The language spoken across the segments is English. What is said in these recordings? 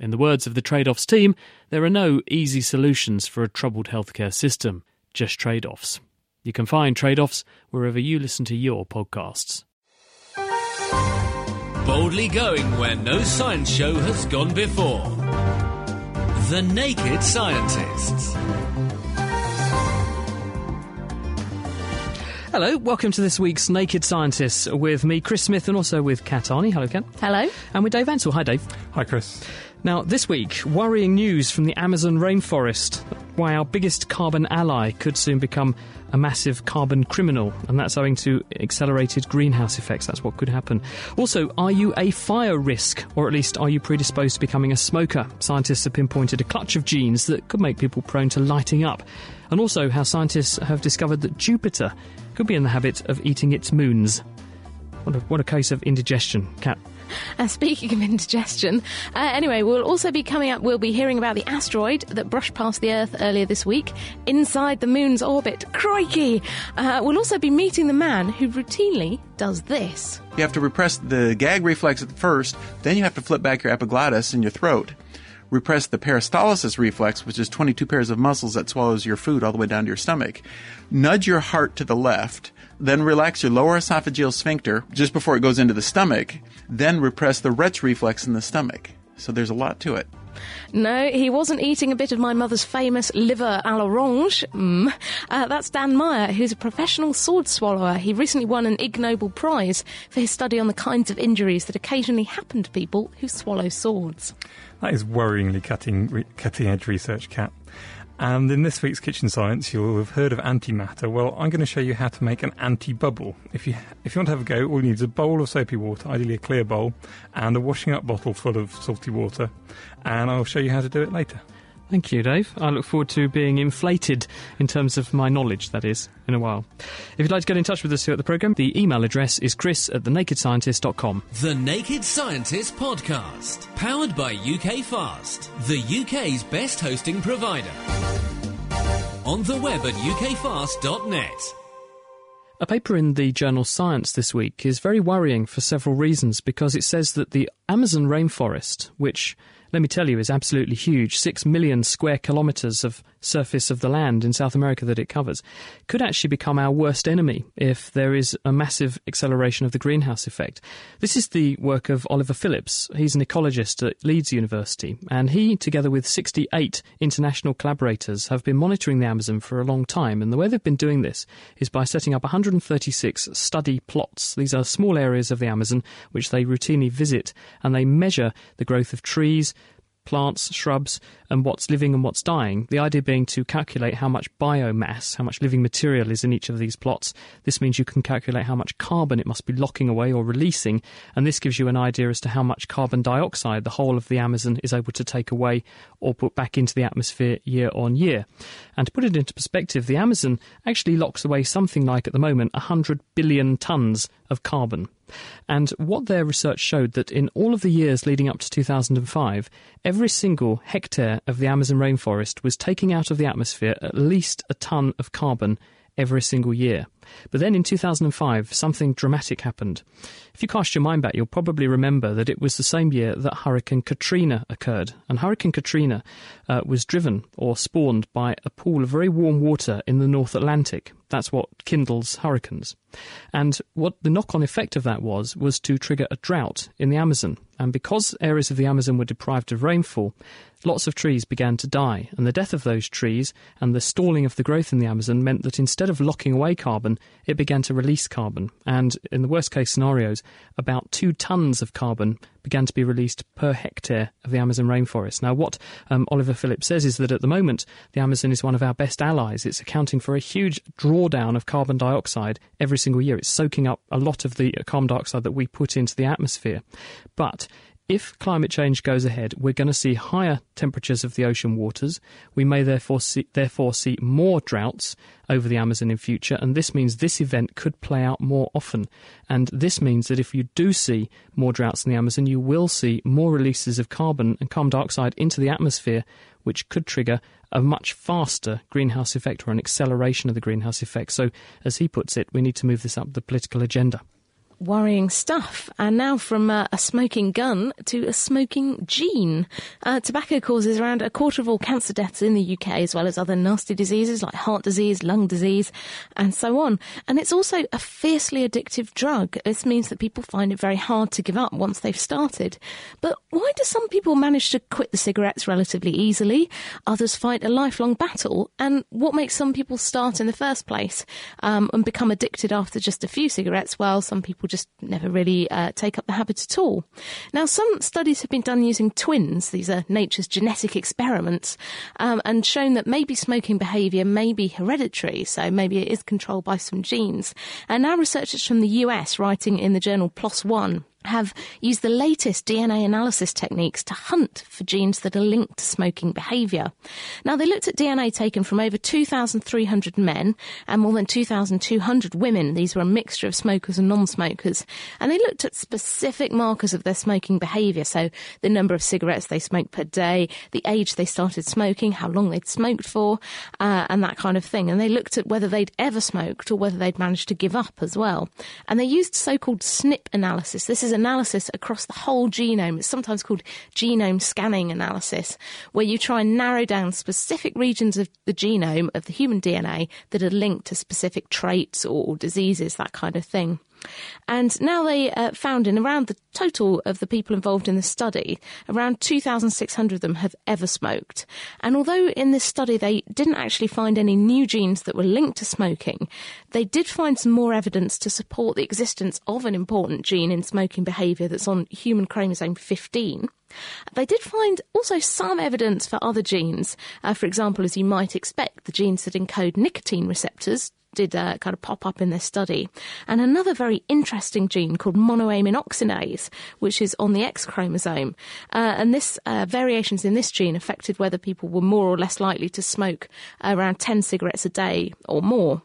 In the words of the trade offs team, there are no easy solutions for a troubled healthcare system, just trade offs. You can find trade offs wherever you listen to your podcasts. Boldly going where no science show has gone before. The Naked Scientists. Hello, welcome to this week's Naked Scientists with me, Chris Smith, and also with Kat Arney. Hello, Kat. Hello. And with Dave Ansell. Hi, Dave. Hi, Chris. Now, this week, worrying news from the Amazon rainforest. Why our biggest carbon ally could soon become a massive carbon criminal, and that's owing to accelerated greenhouse effects. That's what could happen. Also, are you a fire risk, or at least are you predisposed to becoming a smoker? Scientists have pinpointed a clutch of genes that could make people prone to lighting up. And also, how scientists have discovered that Jupiter could be in the habit of eating its moons. What a, what a case of indigestion, Kat. Uh, speaking of indigestion, uh, anyway, we'll also be coming up, we'll be hearing about the asteroid that brushed past the Earth earlier this week inside the moon's orbit. Crikey! Uh, we'll also be meeting the man who routinely does this. You have to repress the gag reflex at first, then you have to flip back your epiglottis in your throat. Repress the peristalsis reflex, which is 22 pairs of muscles that swallows your food all the way down to your stomach. Nudge your heart to the left then relax your lower esophageal sphincter just before it goes into the stomach. Then repress the retch reflex in the stomach. So there's a lot to it. No, he wasn't eating a bit of my mother's famous liver à l'orange. Mm. Uh, that's Dan Meyer, who's a professional sword swallower. He recently won an Ig Nobel Prize for his study on the kinds of injuries that occasionally happen to people who swallow swords. That is worryingly cutting, cutting edge research, Kat. And in this week's Kitchen Science, you'll have heard of antimatter. Well, I'm going to show you how to make an anti-bubble. If you if you want to have a go, all you need is a bowl of soapy water, ideally a clear bowl, and a washing up bottle full of salty water. And I'll show you how to do it later. Thank you, Dave. I look forward to being inflated in terms of my knowledge, that is, in a while. If you'd like to get in touch with us here at the programme, the email address is chris at thenakedscientist.com. The Naked Scientist Podcast, powered by UK Fast, the UK's best hosting provider. On the web at ukfast.net. A paper in the journal Science this week is very worrying for several reasons because it says that the Amazon rainforest, which let me tell you, is absolutely huge. Six million square kilometres of surface of the land in South America that it covers could actually become our worst enemy if there is a massive acceleration of the greenhouse effect. This is the work of Oliver Phillips. He's an ecologist at Leeds University, and he, together with 68 international collaborators, have been monitoring the Amazon for a long time. And the way they've been doing this is by setting up 136 study plots. These are small areas of the Amazon which they routinely visit, and they measure the growth of trees, plants, shrubs, and what's living and what's dying. The idea being to calculate how much biomass, how much living material is in each of these plots. This means you can calculate how much carbon it must be locking away or releasing, and this gives you an idea as to how much carbon dioxide the whole of the Amazon is able to take away or put back into the atmosphere year on year. And to put it into perspective, the Amazon actually locks away something like at the moment 100 billion tonnes of carbon. And what their research showed that in all of the years leading up to 2005, every single hectare of the Amazon rainforest was taking out of the atmosphere at least a ton of carbon every single year. But then in 2005, something dramatic happened. If you cast your mind back, you'll probably remember that it was the same year that Hurricane Katrina occurred. And Hurricane Katrina uh, was driven or spawned by a pool of very warm water in the North Atlantic. That's what kindles hurricanes. And what the knock on effect of that was, was to trigger a drought in the Amazon. And because areas of the Amazon were deprived of rainfall, lots of trees began to die. And the death of those trees and the stalling of the growth in the Amazon meant that instead of locking away carbon, it began to release carbon. And in the worst case scenarios, about two tons of carbon began to be released per hectare of the Amazon rainforest. Now, what um, Oliver Phillips says is that at the moment, the Amazon is one of our best allies. It's accounting for a huge drawdown of carbon dioxide every single year. It's soaking up a lot of the carbon dioxide that we put into the atmosphere. But if climate change goes ahead, we're going to see higher temperatures of the ocean waters. We may therefore see, therefore see more droughts over the Amazon in future, and this means this event could play out more often. And this means that if you do see more droughts in the Amazon, you will see more releases of carbon and carbon dioxide into the atmosphere, which could trigger a much faster greenhouse effect or an acceleration of the greenhouse effect. So, as he puts it, we need to move this up the political agenda worrying stuff. And now from uh, a smoking gun to a smoking gene. Uh, tobacco causes around a quarter of all cancer deaths in the UK, as well as other nasty diseases like heart disease, lung disease, and so on. And it's also a fiercely addictive drug. This means that people find it very hard to give up once they've started. But why do some people manage to quit the cigarettes relatively easily? Others fight a lifelong battle. And what makes some people start in the first place um, and become addicted after just a few cigarettes? Well, some people people just never really uh, take up the habit at all. Now, some studies have been done using twins. These are nature's genetic experiments, um, and shown that maybe smoking behaviour may be hereditary, so maybe it is controlled by some genes. And now researchers from the US writing in the journal PLOS One have used the latest DNA analysis techniques to hunt for genes that are linked to smoking behaviour. Now, they looked at DNA taken from over 2,300 men and more than 2,200 women. These were a mixture of smokers and non smokers. And they looked at specific markers of their smoking behaviour. So, the number of cigarettes they smoked per day, the age they started smoking, how long they'd smoked for, uh, and that kind of thing. And they looked at whether they'd ever smoked or whether they'd managed to give up as well. And they used so called SNP analysis. This is analysis across the whole genome. It's sometimes called genome scanning analysis, where you try and narrow down specific regions of the genome of the human DNA that are linked to specific traits or diseases, that kind of thing. And now they uh, found in around the total of the people involved in the study, around 2,600 of them have ever smoked. And although in this study they didn't actually find any new genes that were linked to smoking, they did find some more evidence to support the existence of an important gene in smoking behaviour that's on human chromosome 15. They did find also some evidence for other genes. Uh, for example, as you might expect, the genes that encode nicotine receptors did uh, kind of pop up in this study. And another very interesting gene called monoamine oxidase, which is on the X chromosome. Uh, and this uh, variations in this gene affected whether people were more or less likely to smoke around 10 cigarettes a day or more.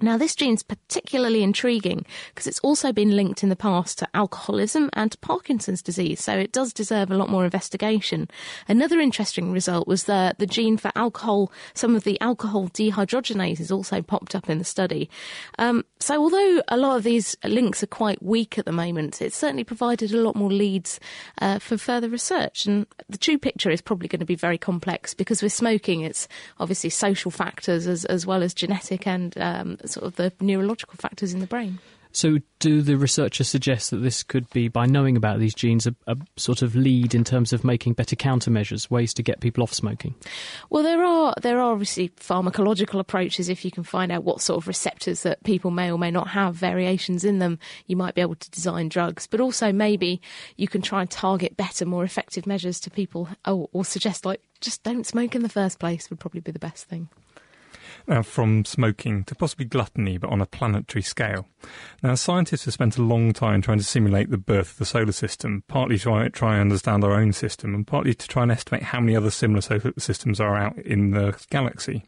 Now, this gene's particularly intriguing because it's also been linked in the past to alcoholism and Parkinson's disease, so it does deserve a lot more investigation. Another interesting result was that the gene for alcohol, some of the alcohol dehydrogenases also popped up in the study. Um, so, although a lot of these links are quite weak at the moment, it certainly provided a lot more leads uh, for further research. And the true picture is probably going to be very complex because with smoking, it's obviously social factors as, as well as genetic and um, sort of the neurological factors in the brain. So, do the researchers suggest that this could be, by knowing about these genes, a, a, sort of lead in terms of making better countermeasures, ways to get people off smoking? Well, there are there are obviously pharmacological approaches. If you can find out what sort of receptors that people may or may not have variations in them, you might be able to design drugs. But also, maybe you can try and target better, more effective measures to people, or, or suggest like just don't smoke in the first place would probably be the best thing. Now, from smoking to possibly gluttony, but on a planetary scale. Now, scientists have spent a long time trying to simulate the birth of the solar system, partly to try, and understand our own system, and partly to try and estimate how many other similar solar systems are out in the galaxy.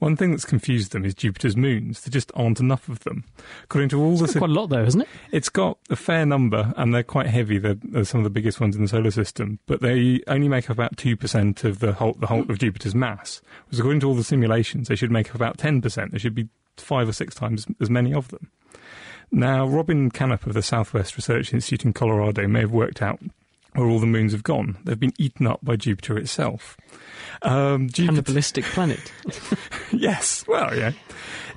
One thing that's confused them is Jupiter's moons. There just aren't enough of them. According to all the quite a lot, though, isn't it? It's got a fair number, and they're quite heavy. They're, they're some of the biggest ones in the solar system, but they only make up about two percent of the whole the whole of Jupiter's mass. Because according to all the simulations, they should make up about 10%. There should be five or six times as many of them. Now, Robin Canup of the Southwest Research Institute in Colorado may have worked out where all the moons have gone. They've been eaten up by Jupiter itself. Um, Jupiter... Cannibalistic planet. yes, well, yeah.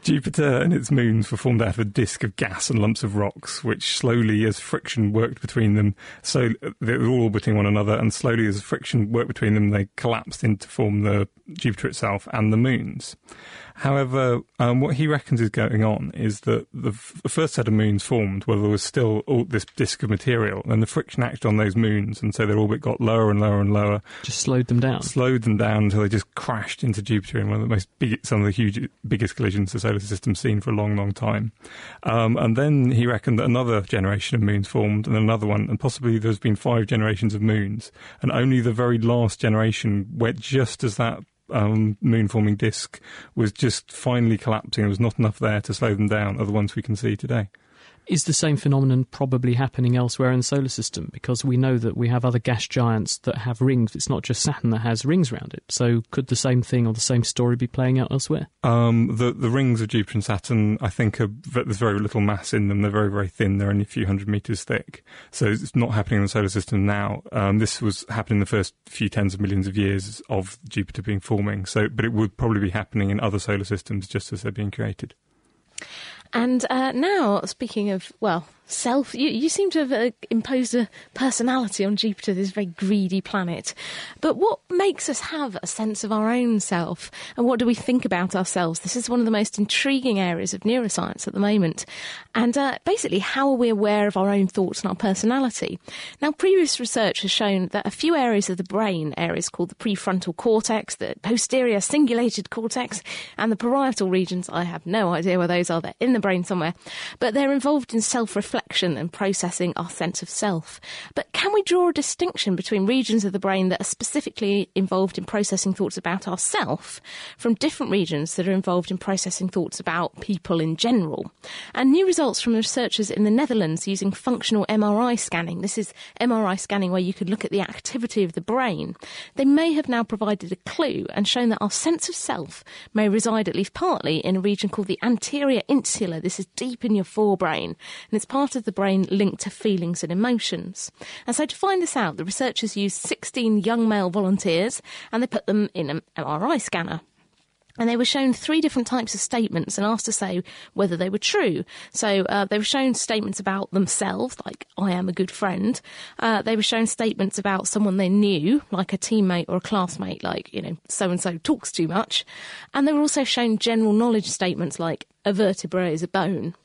Jupiter and its moons were formed out of a disk of gas and lumps of rocks, which slowly, as friction worked between them, so they were all orbiting one another, and slowly, as friction worked between them, they collapsed into form the Jupiter itself and the moons. However, um, what he reckons is going on is that the, f- the first set of moons formed where there was still all this disk of material, and the friction acted on those moons, and so their orbit got lower and lower and lower, Just slowed them down. slowed them down until they just crashed into Jupiter in one of the most big, some of the huge, biggest collisions the solar system's seen for a long, long time. Um, and then he reckoned that another generation of moons formed, and another one, and possibly there's been five generations of moons, and only the very last generation went just as that. Um, moon forming disk was just finally collapsing. There was not enough there to slow them down, are the ones we can see today. Is the same phenomenon probably happening elsewhere in the solar system? Because we know that we have other gas giants that have rings. It's not just Saturn that has rings around it. So could the same thing or the same story be playing out elsewhere? Um, the the rings of Jupiter and Saturn, I think, are, there's very little mass in them. They're very very thin. They're only a few hundred meters thick. So it's not happening in the solar system now. Um, this was happening in the first few tens of millions of years of Jupiter being forming. So, but it would probably be happening in other solar systems just as they're being created. And uh, now, speaking of, well, self, you, you seem to have uh, imposed a personality on Jupiter, this very greedy planet. But what makes us have a sense of our own self? And what do we think about ourselves? This is one of the most intriguing areas of neuroscience at the moment. And uh, basically, how are we aware of our own thoughts and our personality? Now, previous research has shown that a few areas of the brain, areas called the prefrontal cortex, the posterior cingulated cortex, and the parietal regions, I have no idea where those are, they're in the brain somewhere, but they're involved in self reflection and processing our sense of self. But can we draw a distinction between regions of the brain that are specifically involved in processing thoughts about ourself from different regions that are involved in processing thoughts about people in general? And new results from researchers in the Netherlands using functional MRI scanning, this is MRI scanning where you could look at the activity of the brain, they may have now provided a clue and shown that our sense of self may reside at least partly in a region called the anterior insula. This is deep in your forebrain, and it's part of the brain linked to feelings and emotions. And so to find this out, the researchers used 16 young male volunteers and they put them in an MRI scanner. And they were shown three different types of statements and asked to say whether they were true. So uh, they were shown statements about themselves, like "I am a good friend." Uh, they were shown statements about someone they knew, like a teammate or a classmate, like you know, so and so talks too much. And they were also shown general knowledge statements like a vertebra is a bone.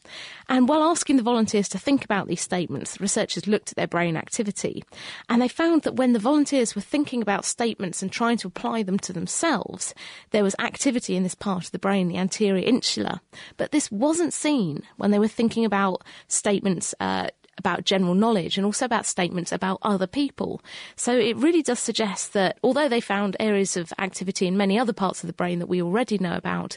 And while asking the volunteers to think about these statements, the researchers looked at their brain activity. And they found that when the volunteers were thinking about statements and trying to apply them to themselves, there was activity in this part of the brain, the anterior insula. But this wasn't seen when they were thinking about statements. Uh, about general knowledge and also about statements about other people. So it really does suggest that although they found areas of activity in many other parts of the brain that we already know about,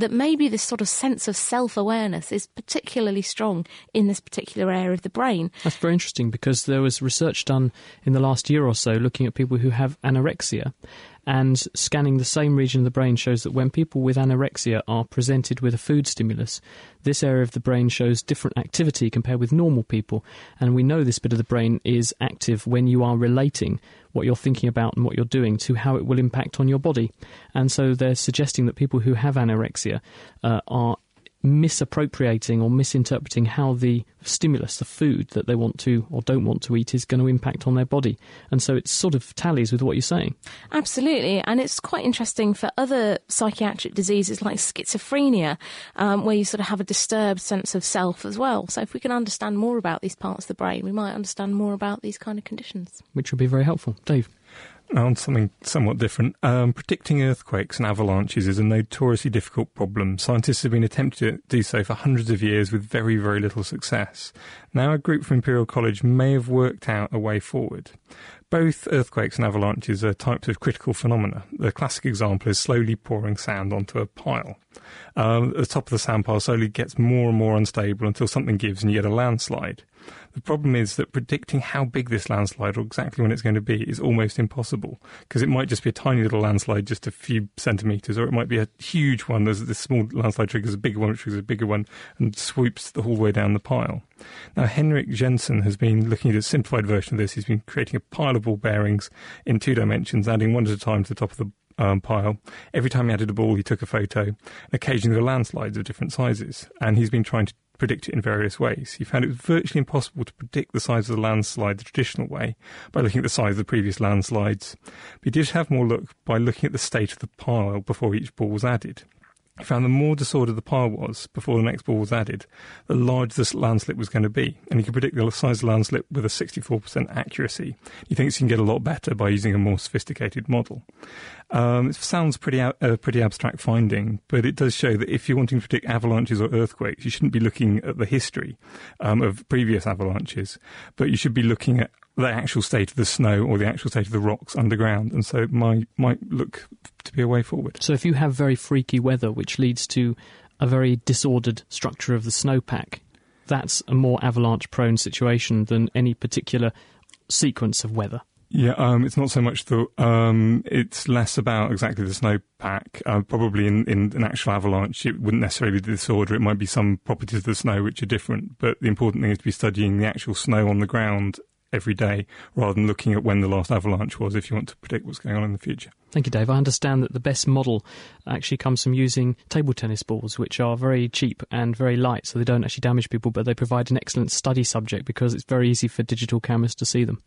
that maybe this sort of sense of self awareness is particularly strong in this particular area of the brain. That's very interesting because there was research done in the last year or so looking at people who have anorexia. And scanning the same region of the brain shows that when people with anorexia are presented with a food stimulus, this area of the brain shows different activity compared with normal people. And we know this bit of the brain is active when you are relating what you're thinking about and what you're doing to how it will impact on your body. And so they're suggesting that people who have anorexia uh, are misappropriating or misinterpreting how the stimulus, the food that they want to or don't want to eat, is going to impact on their body. And so it sort of tallies with what you're saying. Absolutely. And it's quite interesting for other psychiatric diseases like schizophrenia, um, where you sort of have a disturbed sense of self as well. So if we can understand more about these parts of the brain, we might understand more about these kind of conditions. Which would be very helpful. Dave. On something somewhat different, um, predicting earthquakes and avalanches is a notoriously difficult problem. Scientists have been attempting to do so for hundreds of years with very, very little success. Now, a group from Imperial College may have worked out a way forward. Both earthquakes and avalanches are types of critical phenomena. The classic example is slowly pouring sand onto a pile. Um, the top of the sand pile slowly gets more and more unstable until something gives and you get a landslide. The problem is that predicting how big this landslide or exactly when it's going to be is almost impossible because it might just be a tiny little landslide, just a few centimetres, or it might be a huge one. There's this small landslide triggers a bigger one, which triggers a bigger one, and swoops the whole way down the pile. Now, Henrik Jensen has been looking at a simplified version of this. He's been creating a pile of ball bearings in two dimensions, adding one at a time to the top of the um, pile. Every time he added a ball, he took a photo. Occasionally, there were landslides of different sizes, and he's been trying to predict it in various ways. He found it was virtually impossible to predict the size of the landslide the traditional way by looking at the size of the previous landslides. But he did have more luck by looking at the state of the pile before each ball was added. Found the more disordered the pile was before the next ball was added, the larger the landslip was going to be. And he could predict the size of the landslip with a 64% accuracy. He thinks he can get a lot better by using a more sophisticated model. Um, it sounds pretty a uh, pretty abstract finding, but it does show that if you're wanting to predict avalanches or earthquakes, you shouldn't be looking at the history um, of previous avalanches, but you should be looking at the actual state of the snow or the actual state of the rocks underground, and so it might might look to be a way forward. So if you have very freaky weather, which leads to a very disordered structure of the snowpack, that's a more avalanche-prone situation than any particular sequence of weather. Yeah, um, it's not so much the. Um, it's less about exactly the snowpack. Uh, probably in, in an actual avalanche, it wouldn't necessarily be the disorder. It might be some properties of the snow which are different. But the important thing is to be studying the actual snow on the ground every day rather than looking at when the last avalanche was if you want to predict what's going on in the future. Thank you, Dave. I understand that the best model actually comes from using table tennis balls, which are very cheap and very light, so they don't actually damage people, but they provide an excellent study subject because it's very easy for digital cameras to see them.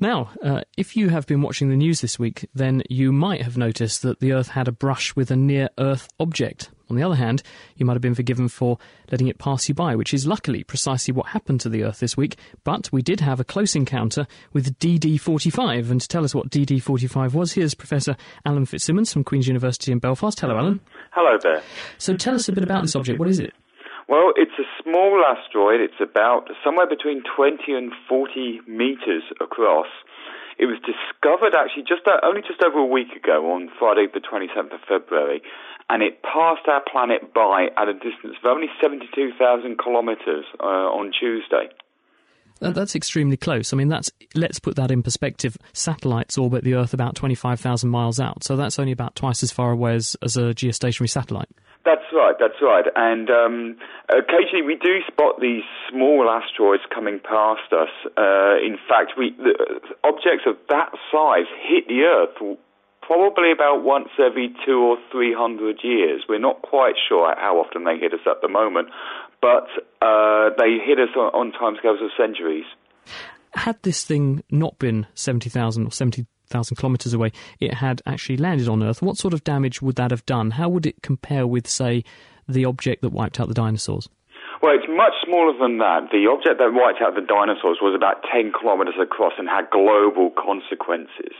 Now, uh, if you have been watching the news this week, then you might have noticed that the Earth had a brush with a near Earth object. On the other hand, you might have been forgiven for letting it pass you by, which is luckily precisely what happened to the Earth this week. But we did have a close encounter with DD 45. And to tell us what DD 45 was, here's Professor Alan Fitzsimmons from Queen's University in Belfast. Hello, Alan. Hello there. So tell us a bit about this object. What is it? Well, it's a small asteroid. It's about somewhere between 20 and 40 meters across. It was discovered actually just uh, only just over a week ago on Friday, the 27th of February, and it passed our planet by at a distance of only 72,000 kilometers uh, on Tuesday. That's extremely close. I mean, that's let's put that in perspective. Satellites orbit the Earth about 25,000 miles out, so that's only about twice as far away as, as a geostationary satellite. That's right, that's right. And um, occasionally we do spot these small asteroids coming past us. Uh, in fact, we the, objects of that size hit the Earth probably about once every two or three hundred years. We're not quite sure how often they hit us at the moment, but uh, they hit us on, on timescales of centuries. Had this thing not been 70,000 or 70 thousand kilometres away, it had actually landed on Earth, what sort of damage would that have done? How would it compare with, say, the object that wiped out the dinosaurs? Well, it's much smaller than that. The object that wiped out the dinosaurs was about 10 kilometers across and had global consequences.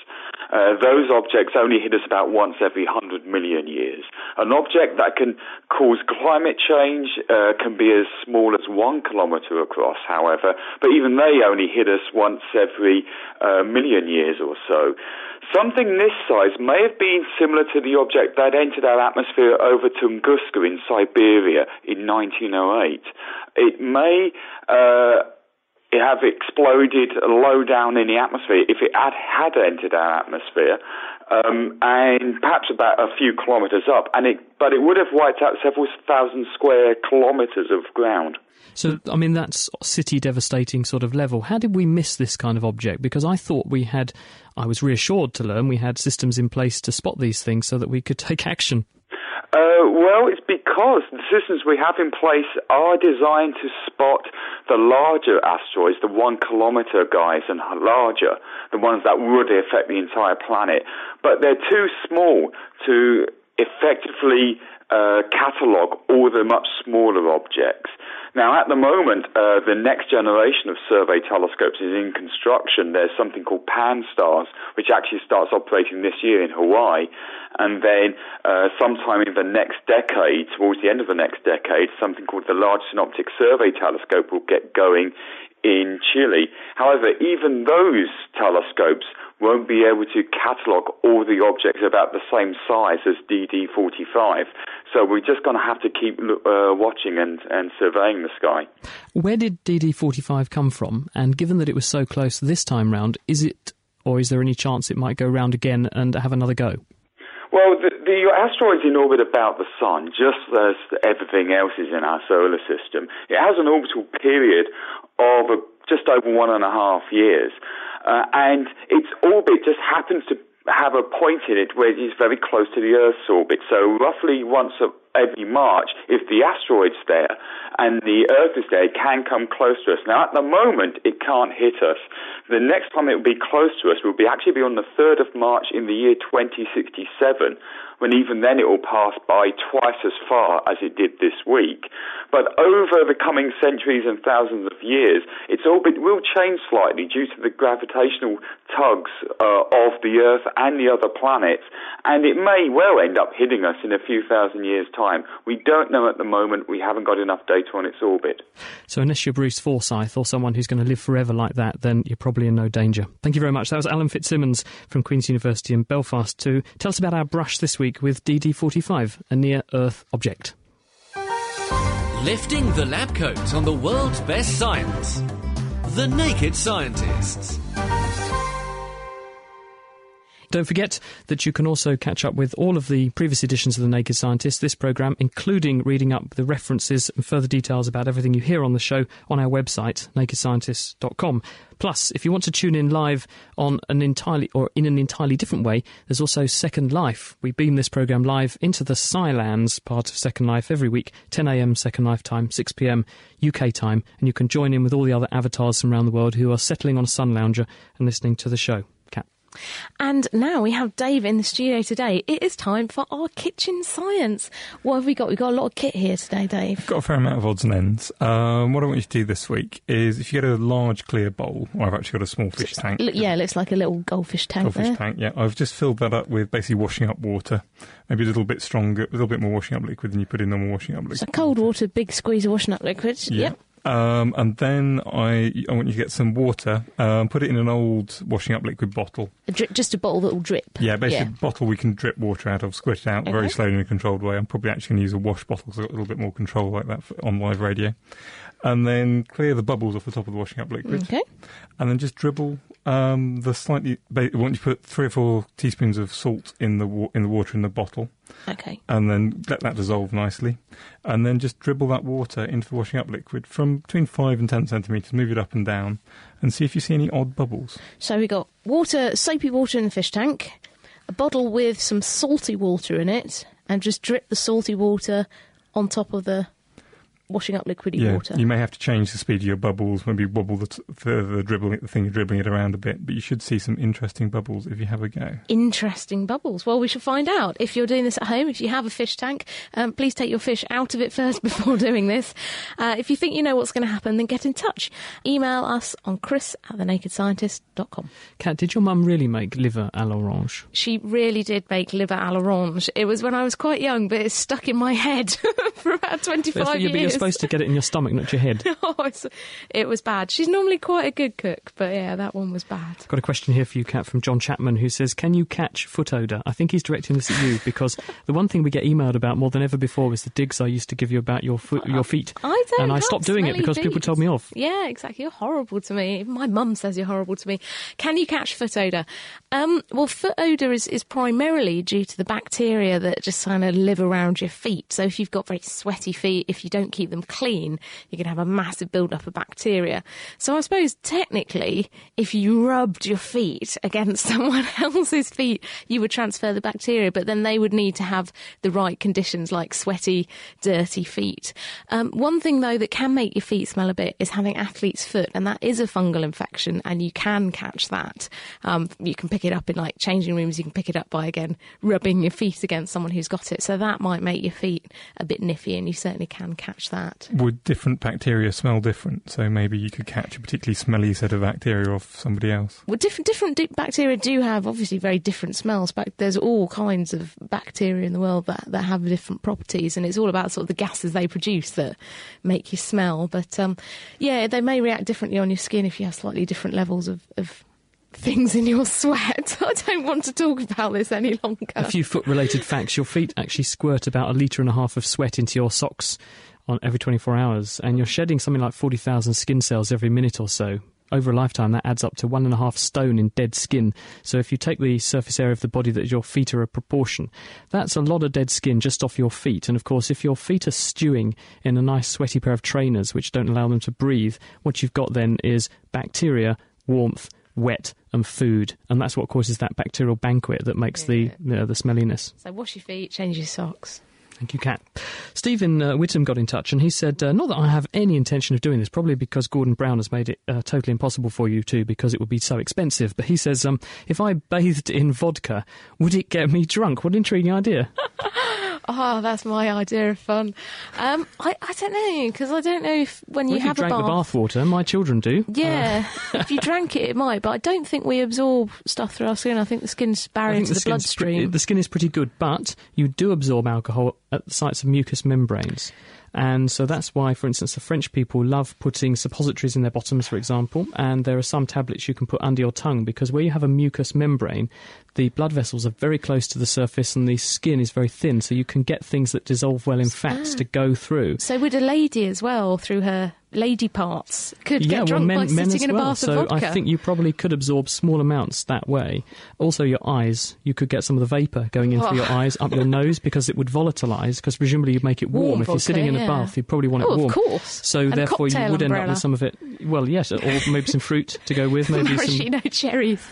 Uh, those objects only hit us about once every 100 million years. An object that can cause climate change uh, can be as small as one kilometer across, however, but even they only hit us once every uh, million years or so. Something this size may have been similar to the object that entered our atmosphere over Tunguska in Siberia in 1908. It may uh, have exploded low down in the atmosphere if it had, had entered our atmosphere, um, and perhaps about a few kilometres up, and it, but it would have wiped out several thousand square kilometres of ground. So, I mean, that's city devastating sort of level. How did we miss this kind of object? Because I thought we had, I was reassured to learn we had systems in place to spot these things so that we could take action. Uh, well, it's because the systems we have in place are designed to spot the larger asteroids, the one kilometer guys and larger, the ones that would affect the entire planet. But they're too small to effectively uh, catalogue all the much smaller objects. Now, at the moment, uh, the next generation of survey telescopes is in construction. There's something called Pan-STARRS, which actually starts operating this year in Hawaii. And then, uh, sometime in the next decade, towards the end of the next decade, something called the Large Synoptic Survey Telescope will get going in Chile. However, even those telescopes won't be able to catalogue all the objects about the same size as DD45. So we're just going to have to keep uh, watching and, and surveying the sky. Where did DD45 come from? And given that it was so close this time round, is it, or is there any chance it might go round again and have another go? Well, the, the asteroid's in orbit about the Sun, just as everything else is in our solar system. It has an orbital period of a, just over one and a half years. Uh, and its orbit just happens to have a point in it where it is very close to the Earth's orbit. So roughly once every March, if the asteroid's there and the Earth is there, it can come close to us. Now, at the moment, it can't hit us. The next time it will be close to us will be actually be on the 3rd of March in the year 2067, when even then it will pass by twice as far as it did this week. But over the coming centuries and thousands of years, its orbit will change slightly due to the gravitational tugs uh, of the Earth and the other planets, and it may well end up hitting us in a few thousand years' time. We don't know at the moment. We haven't got enough data on its orbit. So, unless you're Bruce Forsyth or someone who's going to live forever like that, then you're probably in no danger. Thank you very much. That was Alan Fitzsimmons from Queen's University in Belfast to tell us about our brush this week with DD45, a near Earth object. Lifting the lab coat on the world's best science. The Naked Scientists. Don't forget that you can also catch up with all of the previous editions of The Naked Scientist, this programme, including reading up the references and further details about everything you hear on the show on our website, nakedscientists.com. Plus, if you want to tune in live on an entirely or in an entirely different way, there's also Second Life. We beam this programme live into the Scilands part of Second Life every week, 10am Second Life time, 6pm UK time, and you can join in with all the other avatars from around the world who are settling on a sun lounger and listening to the show. And now we have Dave in the studio today. It is time for our kitchen science. What have we got? We've got a lot of kit here today, Dave. Got a fair amount of odds and ends. Um, what I want you to do this week is if you get a large clear bowl, or I've actually got a small fish tank. Look, yeah, it looks like a little goldfish tank Goldfish there. tank, yeah. I've just filled that up with basically washing up water. Maybe a little bit stronger, a little bit more washing up liquid than you put in normal washing up liquid. So cold water, big squeeze of washing up liquid. Yeah. Yep. Um, and then I, I want you to get some water, um, put it in an old washing up liquid bottle. A dri- just a bottle that will drip. Yeah, basically a bottle we can drip water out of, squirt it out very Okay. slowly in a controlled way. I'm probably actually going to use a wash bottle because I've got a little bit more control like that for, on live radio. And then clear the bubbles off the top of the washing up liquid. Okay. And then just dribble um, the slightly. ba- Once you put three or four teaspoons of salt in the wa- in the water in the bottle, Okay. and then let that dissolve nicely, and then just dribble that water into the washing up liquid from between five and ten centimeters. Move it up and down, and see if you see any odd bubbles. So we got water, soapy water in the fish tank, a bottle with some salty water in it, and just drip the salty water on top of the washing up liquidy yeah, water. you may have to change the speed of your bubbles. Maybe wobble the, t- the, the dribbling the thing you're dribbling it around a bit, but you should see some interesting bubbles if you have a go. Interesting bubbles. Well, we shall find out. If you're doing this at home, if you have a fish tank, um, please take your fish out of it first before doing this. Uh, if you think you know what's going to happen, then get in touch. Email us on chris at thenakedscientist.com. Kat, did your mum really make liver à l'orange? She really did make liver à l'orange. It was when I was quite young, but it's stuck in my head for about 25 years. You're supposed to get it in your stomach, not your head. oh, it was bad. She's normally quite a good cook, but yeah, that one was bad. Got a question here for you, Kat, from John Chapman, who says, "Can you catch foot odor?" I think he's directing this at you because the one thing we get emailed about more than ever before is the digs I used to give you about your foot, your feet, I don't and I stopped doing it because people told me off. Yeah, exactly. You're horrible to me. Even My mum says you're horrible to me. Can you catch foot odour? Um, well, foot odour is, is primarily due to the bacteria that just kind of live around your feet. So if you've got very sweaty feet, if you don't keep them clean, you can have a massive build-up of bacteria. So I suppose technically, if you rubbed your feet against someone else's feet, you would transfer the bacteria, but then they would need to have the right conditions like sweaty, dirty feet. Um, one thing though that can make your feet smell a bit is having athlete's foot, and that is a fungal infection, and you can catch that. Um, you can pick it up in like changing rooms. You can pick it up by again rubbing your feet against someone who's got it. So that might make your feet a bit niffy, and you certainly can catch that. Would different bacteria smell different? So maybe you could catch a particularly smelly set of bacteria off somebody else. Well, different different di- bacteria do have obviously very different smells. But there's all kinds of bacteria in the world that, that have different properties, and it's all about sort of the gases they produce that make you smell. But um, yeah, they may react differently on your skin if you have slightly different levels of. of Things in your sweat. I don't want to talk about this any longer. A few foot-related facts: your feet actually squirt about a litre and a half of sweat into your socks on every 24 hours, and you're shedding something like 40,000 skin cells every minute or so. Over a lifetime, that adds up to one and a half stone in dead skin. So, if you take the surface area of the body that your feet are a proportion, that's a lot of dead skin just off your feet. And of course, if your feet are stewing in a nice sweaty pair of trainers which don't allow them to breathe, what you've got then is bacteria, warmth, wet, and food, and that's what causes that bacterial banquet that makes the you know, the smelliness. So wash your feet, change your socks. Thank you, Kat. Stephen uh, Whittam got in touch and he said, uh, Not that I have any intention of doing this, probably because Gordon Brown has made it uh, totally impossible for you to because it would be so expensive. But he says, um, If I bathed in vodka, would it get me drunk? What an intriguing idea. Oh, that's my idea of fun. Um, I, I don't know, because I don't know if when you Well, if have drank a bath. the bath water, my children do. Yeah, if you drank it, it might, but I don't think we absorb stuff through our skin. I think the skin's barrier to the, pre- bloodstream. the skin is pretty good, but you do absorb alcohol at the sites of mucous membranes. And so that's why, for instance, the French people love putting suppositories in their bottoms, for example, and there are some tablets you can put under your tongue because where you have a mucous membrane, the blood vessels are very close to the surface and the skin is very thin, so you can get things that dissolve well in fats to ah. go through. so would a lady as well, through her lady parts, could yeah, get drunk well, men, by men sitting as in a well. bath so of vodka. I think you probably could absorb small amounts that way. Also, your eyes, you could get some of the vapor going in through your Oh. eyes, up your nose, because it would volatilise. Because presumably you'd make it warm. Warm if you're sitting in vodka, a yeah. bath, you'd probably want it Oh, of warm. course. So And therefore, you cocktail would end up with some of it. Well, yes, or maybe some fruit to go with. Maybe some. maraschino cherries.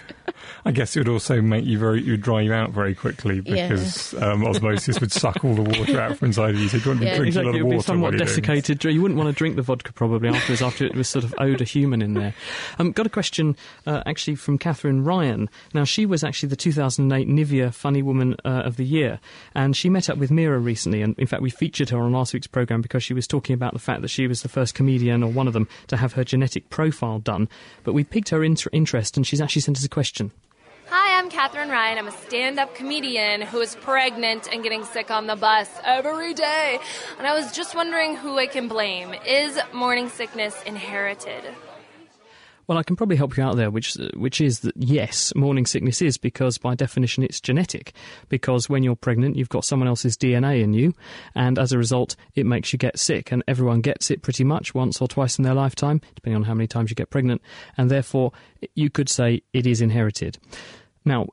I guess it would also make you very, it would dry you out very quickly Yeah. because um, osmosis would suck all the water out from inside of you. So you don't want to Yeah. drink Exactly, a lot of would be water. somewhat while you're doing this. desiccated. drink. You wouldn't want to drink the vodka probably afterwards, after it was sort of owed a human in there. Um, got a question uh, actually from Katherine Ryan. Now, she was actually the 2008 Nivea Funny Woman uh, of the Year, and she met up with Meera recently. And in fact, we featured her on last week's programme because she was talking about the fact that she was the first comedian, or one of them, to have her genetic profile done. But we piqued her inter- interest, and she's actually sent us a question. I'm Katherine Ryan. I'm a stand up comedian who is pregnant and getting sick on the bus every day. And I was just wondering who I can blame. Is morning sickness inherited? Well, I can probably help you out there, which which is that yes, morning sickness is because by definition it's genetic. Because when you're pregnant, you've got someone else's DNA in you, and as a result, it makes you get sick. And everyone gets it pretty much once or twice in their lifetime, depending on how many times you get pregnant. And therefore, you could say it is inherited. Now,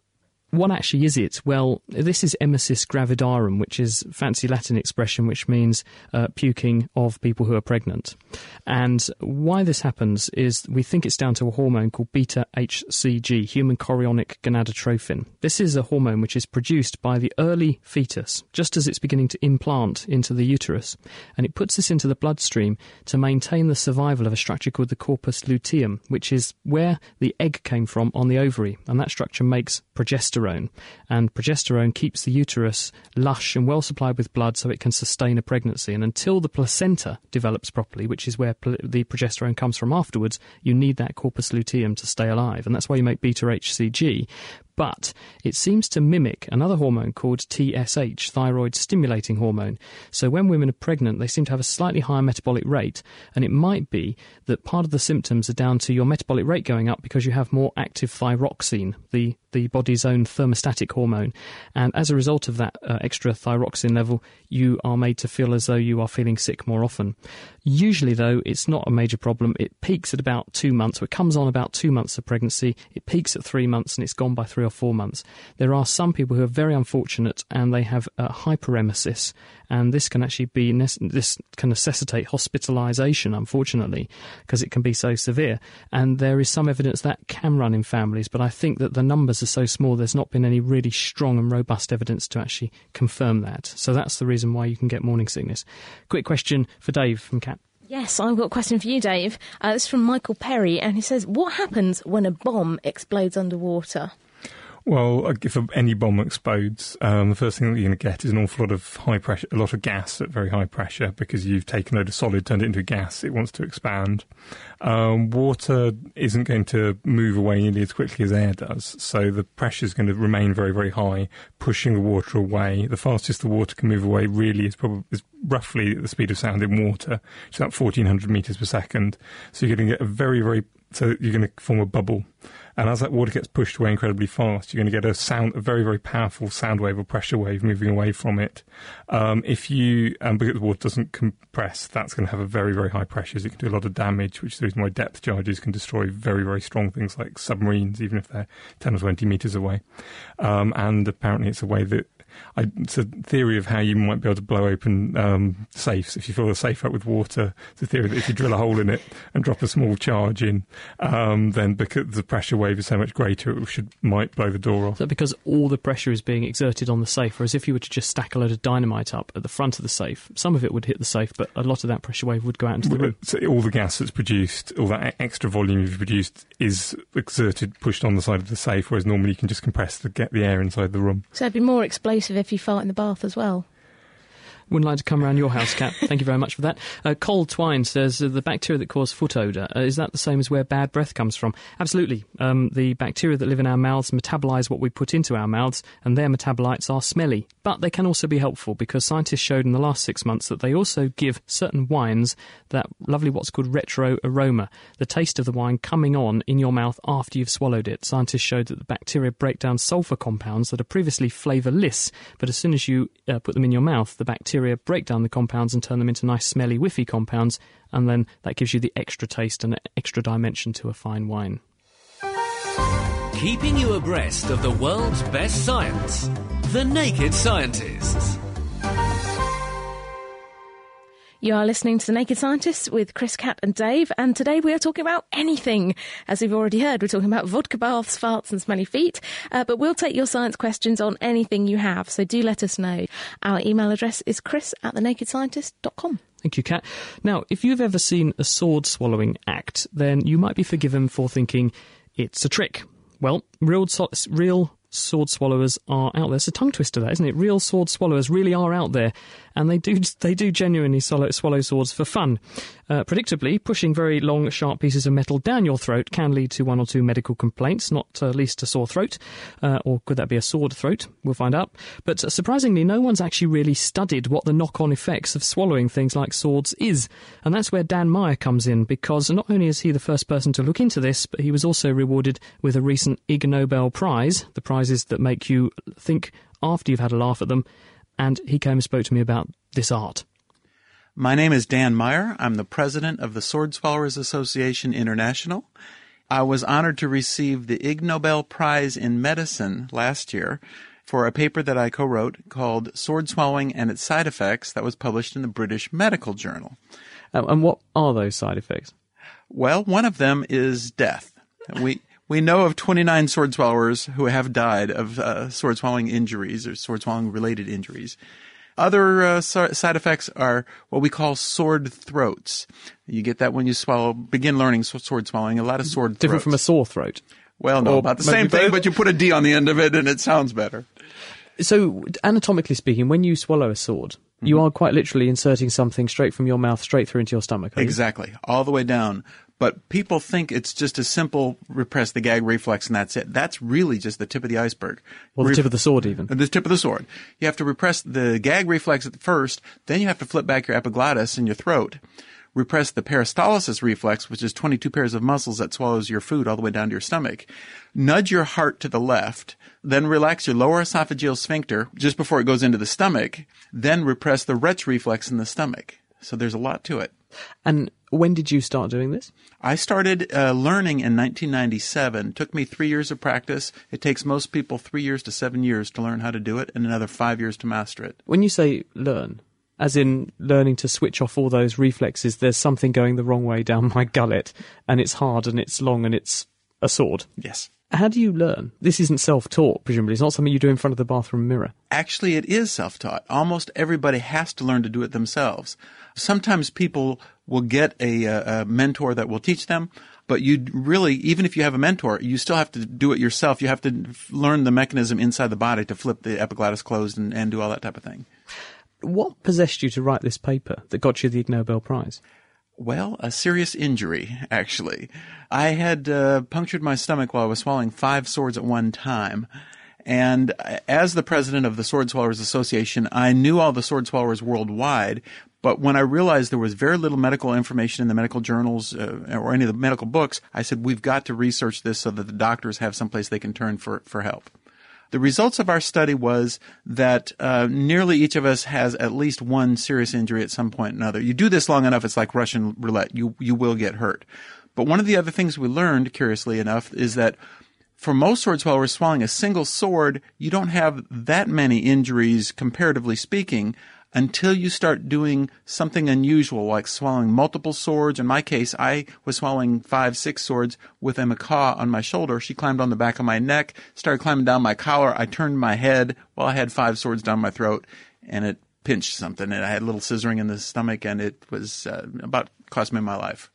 what actually is it? Well, this is emesis gravidarum, which is fancy Latin expression which means uh, puking of people who are pregnant. And why this happens is we think it's down to a hormone called beta HCG, human chorionic gonadotrophin. This is a hormone which is produced by the early fetus, just as it's beginning to implant into the uterus. And it puts this into the bloodstream to maintain the survival of a structure called the corpus luteum, which is where the egg came from on the ovary. And that structure makes progesterone. And progesterone keeps the uterus lush and well supplied with blood so it can sustain a pregnancy. And until the placenta develops properly, which is where pl- the progesterone comes from afterwards, you need that corpus luteum to stay alive. And that's why you make beta HCG. But it seems to mimic another hormone called TSH, thyroid stimulating hormone. So when women are pregnant, they seem to have a slightly higher metabolic rate. And it might be that part of the symptoms are down to your metabolic rate going up because you have more active thyroxine, the, the body's own thermostatic hormone. And as a result of that uh, extra thyroxine level, you are made to feel as though you are feeling sick more often. Usually, though, it's not a major problem. It peaks at about two months, or it comes on about two months of pregnancy. It peaks at three months, and it's gone by three or four months. There are some people who are very unfortunate, and they have hyperemesis, and this can actually be this can necessitate hospitalisation, unfortunately, because it can be so severe. And there is some evidence that can run in families, but I think that the numbers are so small. There's not been any really strong and robust evidence to actually confirm that. So that's the reason why you can get morning sickness. Quick question for Dave from Kat. Yes, I've got a question for you, Dave. Uh, is from Michael Perry, and he says, "What happens when a bomb explodes underwater?" Well, uh, if any bomb explodes, um, the first thing that you're going to get is an awful lot of high pressure, a lot of gas at very high pressure because you've taken a load of solid, turned it into a gas. It wants to expand. Um, water isn't going to move away nearly as quickly as air does, so the pressure is going to remain very, very high, pushing the water away. The fastest the water can move away really is probably is roughly the speed of sound in water. which is about 1400 meters per second. So you're going to get a very, very so you're going to form a bubble. And as that water gets pushed away incredibly fast, you're going to get a sound, a very, very powerful sound wave or pressure wave moving away from it. Um, if you, um, because the water doesn't compress, that's going to have a very, very high pressures. It can do a lot of damage, which is the reason why depth charges can destroy very, very strong things like submarines, even if they're 10 or 20 meters away. Um, and apparently it's a way that I, it's a theory of how you might be able to blow open um, safes. If you fill the safe up with water, it's a theory that if you drill a hole in it and drop a small charge in, um, then because the pressure wave is so much greater, it should might blow the door off. Is that because all the pressure is being exerted on the safe, whereas if you were to just stack a load of dynamite up at the front of the safe, some of it would hit the safe, but a lot of that pressure wave would go out into the room. So all the gas that's produced, all that extra volume you've produced, is exerted, pushed on the side of the safe, whereas normally you can just compress to get the air inside the room. So it'd be more explosive if you fart in the bath as well. Wouldn't like to come around your house, Kat. Thank you very much for that. Uh, Cole Twine says uh, the bacteria that cause foot odour, uh, is that the same as where bad breath comes from? Absolutely. Um, the bacteria that live in our mouths metabolise what we put into our mouths, and their metabolites are smelly. But they can also be helpful because scientists showed in the last six months that they also give certain wines that lovely what's called retro aroma, the taste of the wine coming on in your mouth after you've swallowed it. Scientists showed that the bacteria break down sulfur compounds that are previously flavourless, but as soon as you uh, put them in your mouth, the bacteria break down the compounds and turn them into nice smelly whiffy compounds, and then that gives you the extra taste and extra dimension to a fine wine. Keeping you abreast of the world's best science. The Naked Scientists. You are listening to The Naked Scientists with Chris, Kat, and Dave, and today we are talking about anything. As we've already heard, we're talking about vodka baths, farts, and smelly feet, uh, but we'll take your science questions on anything you have, so do let us know. Our email address is chris at thenakedscientist.com. Thank you, Kat. Now, if you've ever seen a sword swallowing act, then you might be forgiven for thinking it's a trick. Well, real, so- real sword swallowers are out there. It's a tongue twister, that isn't it? Real sword swallowers really are out there, and they do they do genuinely swallow, swallow swords for fun. Uh, predictably, pushing very long, sharp pieces of metal down your throat can lead to one or two medical complaints, not uh, least a sore throat, uh, or could that be a sword throat? We'll find out. But uh, surprisingly, no one's actually really studied what the knock-on effects of swallowing things like swords is, and that's where Dan Meyer comes in, because not only is he the first person to look into this, but he was also rewarded with a recent Ig Nobel Prize, the prizes that make you think after you've had a laugh at them, and he came and spoke to me about this art. My name is Dan Meyer. I'm the president of the Sword Swallowers Association International. I was honored to receive the Ig Nobel Prize in Medicine last year for a paper that I co-wrote called Sword Swallowing and Its Side Effects that was published in the British Medical Journal. Um, and what are those side effects? Well, one of them is death. We we know of 29 sword swallowers who have died of uh, sword swallowing injuries or sword swallowing related injuries. Other uh, so- side effects are what we call sword throats. You get that when you swallow, begin learning sword swallowing. A lot of sword Different from a sore throat. well, no, or about the same thing, both. but you put a D on the end of it and it sounds better. So, anatomically speaking, when you swallow a sword, you are quite literally inserting something straight from your mouth straight through into your stomach. are you? Exactly, all the way down. But people think it's just a simple repress the gag reflex and that's it. That's really just the tip of the iceberg. Or the Ref- tip of the sword, even. the tip of the sword. You have to repress the gag reflex at first, then you have to flip back your epiglottis in your throat. Repress the peristalsis reflex, which is 22 pairs of muscles that swallows your food all the way down to your stomach. Nudge your heart to the left, then relax your lower esophageal sphincter just before it goes into the stomach, then repress the retch reflex in the stomach. So there's a lot to it. And when did you start doing this? I started uh, learning in 1997. It Took me three years of practice. It takes most people three years to seven years to learn how to do it, and another five years to master it. When you say learn, as in learning to switch off all those reflexes, there's something going the wrong way down my gullet, and it's hard and it's long and it's a sword. Yes. How do you learn? This isn't self taught, presumably. It's not something you do in front of the bathroom mirror. Actually, it is self-taught. Almost everybody has to learn to do it themselves. Sometimes people will get a, a, a mentor that will teach them, but you really, even if you have a mentor, you still have to do it yourself. You have to learn the mechanism inside the body to flip the epiglottis closed and, and do all that type of thing. What possessed you to write this paper that got you the Ig Nobel Prize? Well, a serious injury, actually. I had uh, punctured my stomach while I was swallowing five swords at one time. And as the president of the Sword Swallowers Association, I knew all the sword swallowers worldwide. But when I realized there was very little medical information in the medical journals uh, or any of the medical books, I said, we've got to research this so that the doctors have someplace they can turn for, for help. The results of our study was that uh, nearly each of us has at least one serious injury at some point or another. You do this long enough, it's like Russian roulette. You you will get hurt. But one of the other things we learned, curiously enough, is that for most swords, while we're swallowing a single sword, you don't have that many injuries, comparatively speaking, until you start doing something unusual, like swallowing multiple swords. In my case, I was swallowing five, six swords with a macaw on my shoulder. She climbed on the back of my neck, started climbing down my collar. I turned my head while I had five swords down my throat, and it pinched something. And I had a little scissoring in the stomach, and it was uh, about cost me my life.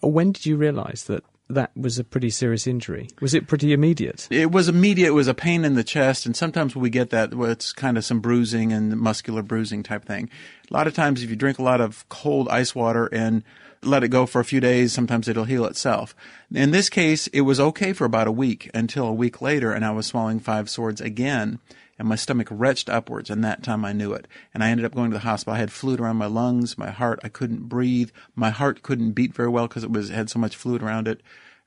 When did you realise that that was a pretty serious injury? Was it pretty immediate? It was immediate. It was a pain in the chest, and sometimes we get that, well, it's kind of some bruising and muscular bruising type thing. A lot of times, if you drink a lot of cold ice water and let it go for a few days, sometimes it'll heal itself. In this case, it was okay for about a week until a week later, and I was swallowing five swords again and my stomach retched upwards, and that time I knew it. And I ended up going to the hospital. I had fluid around my lungs, my heart, I couldn't breathe. My heart couldn't beat very well because it was had so much fluid around it,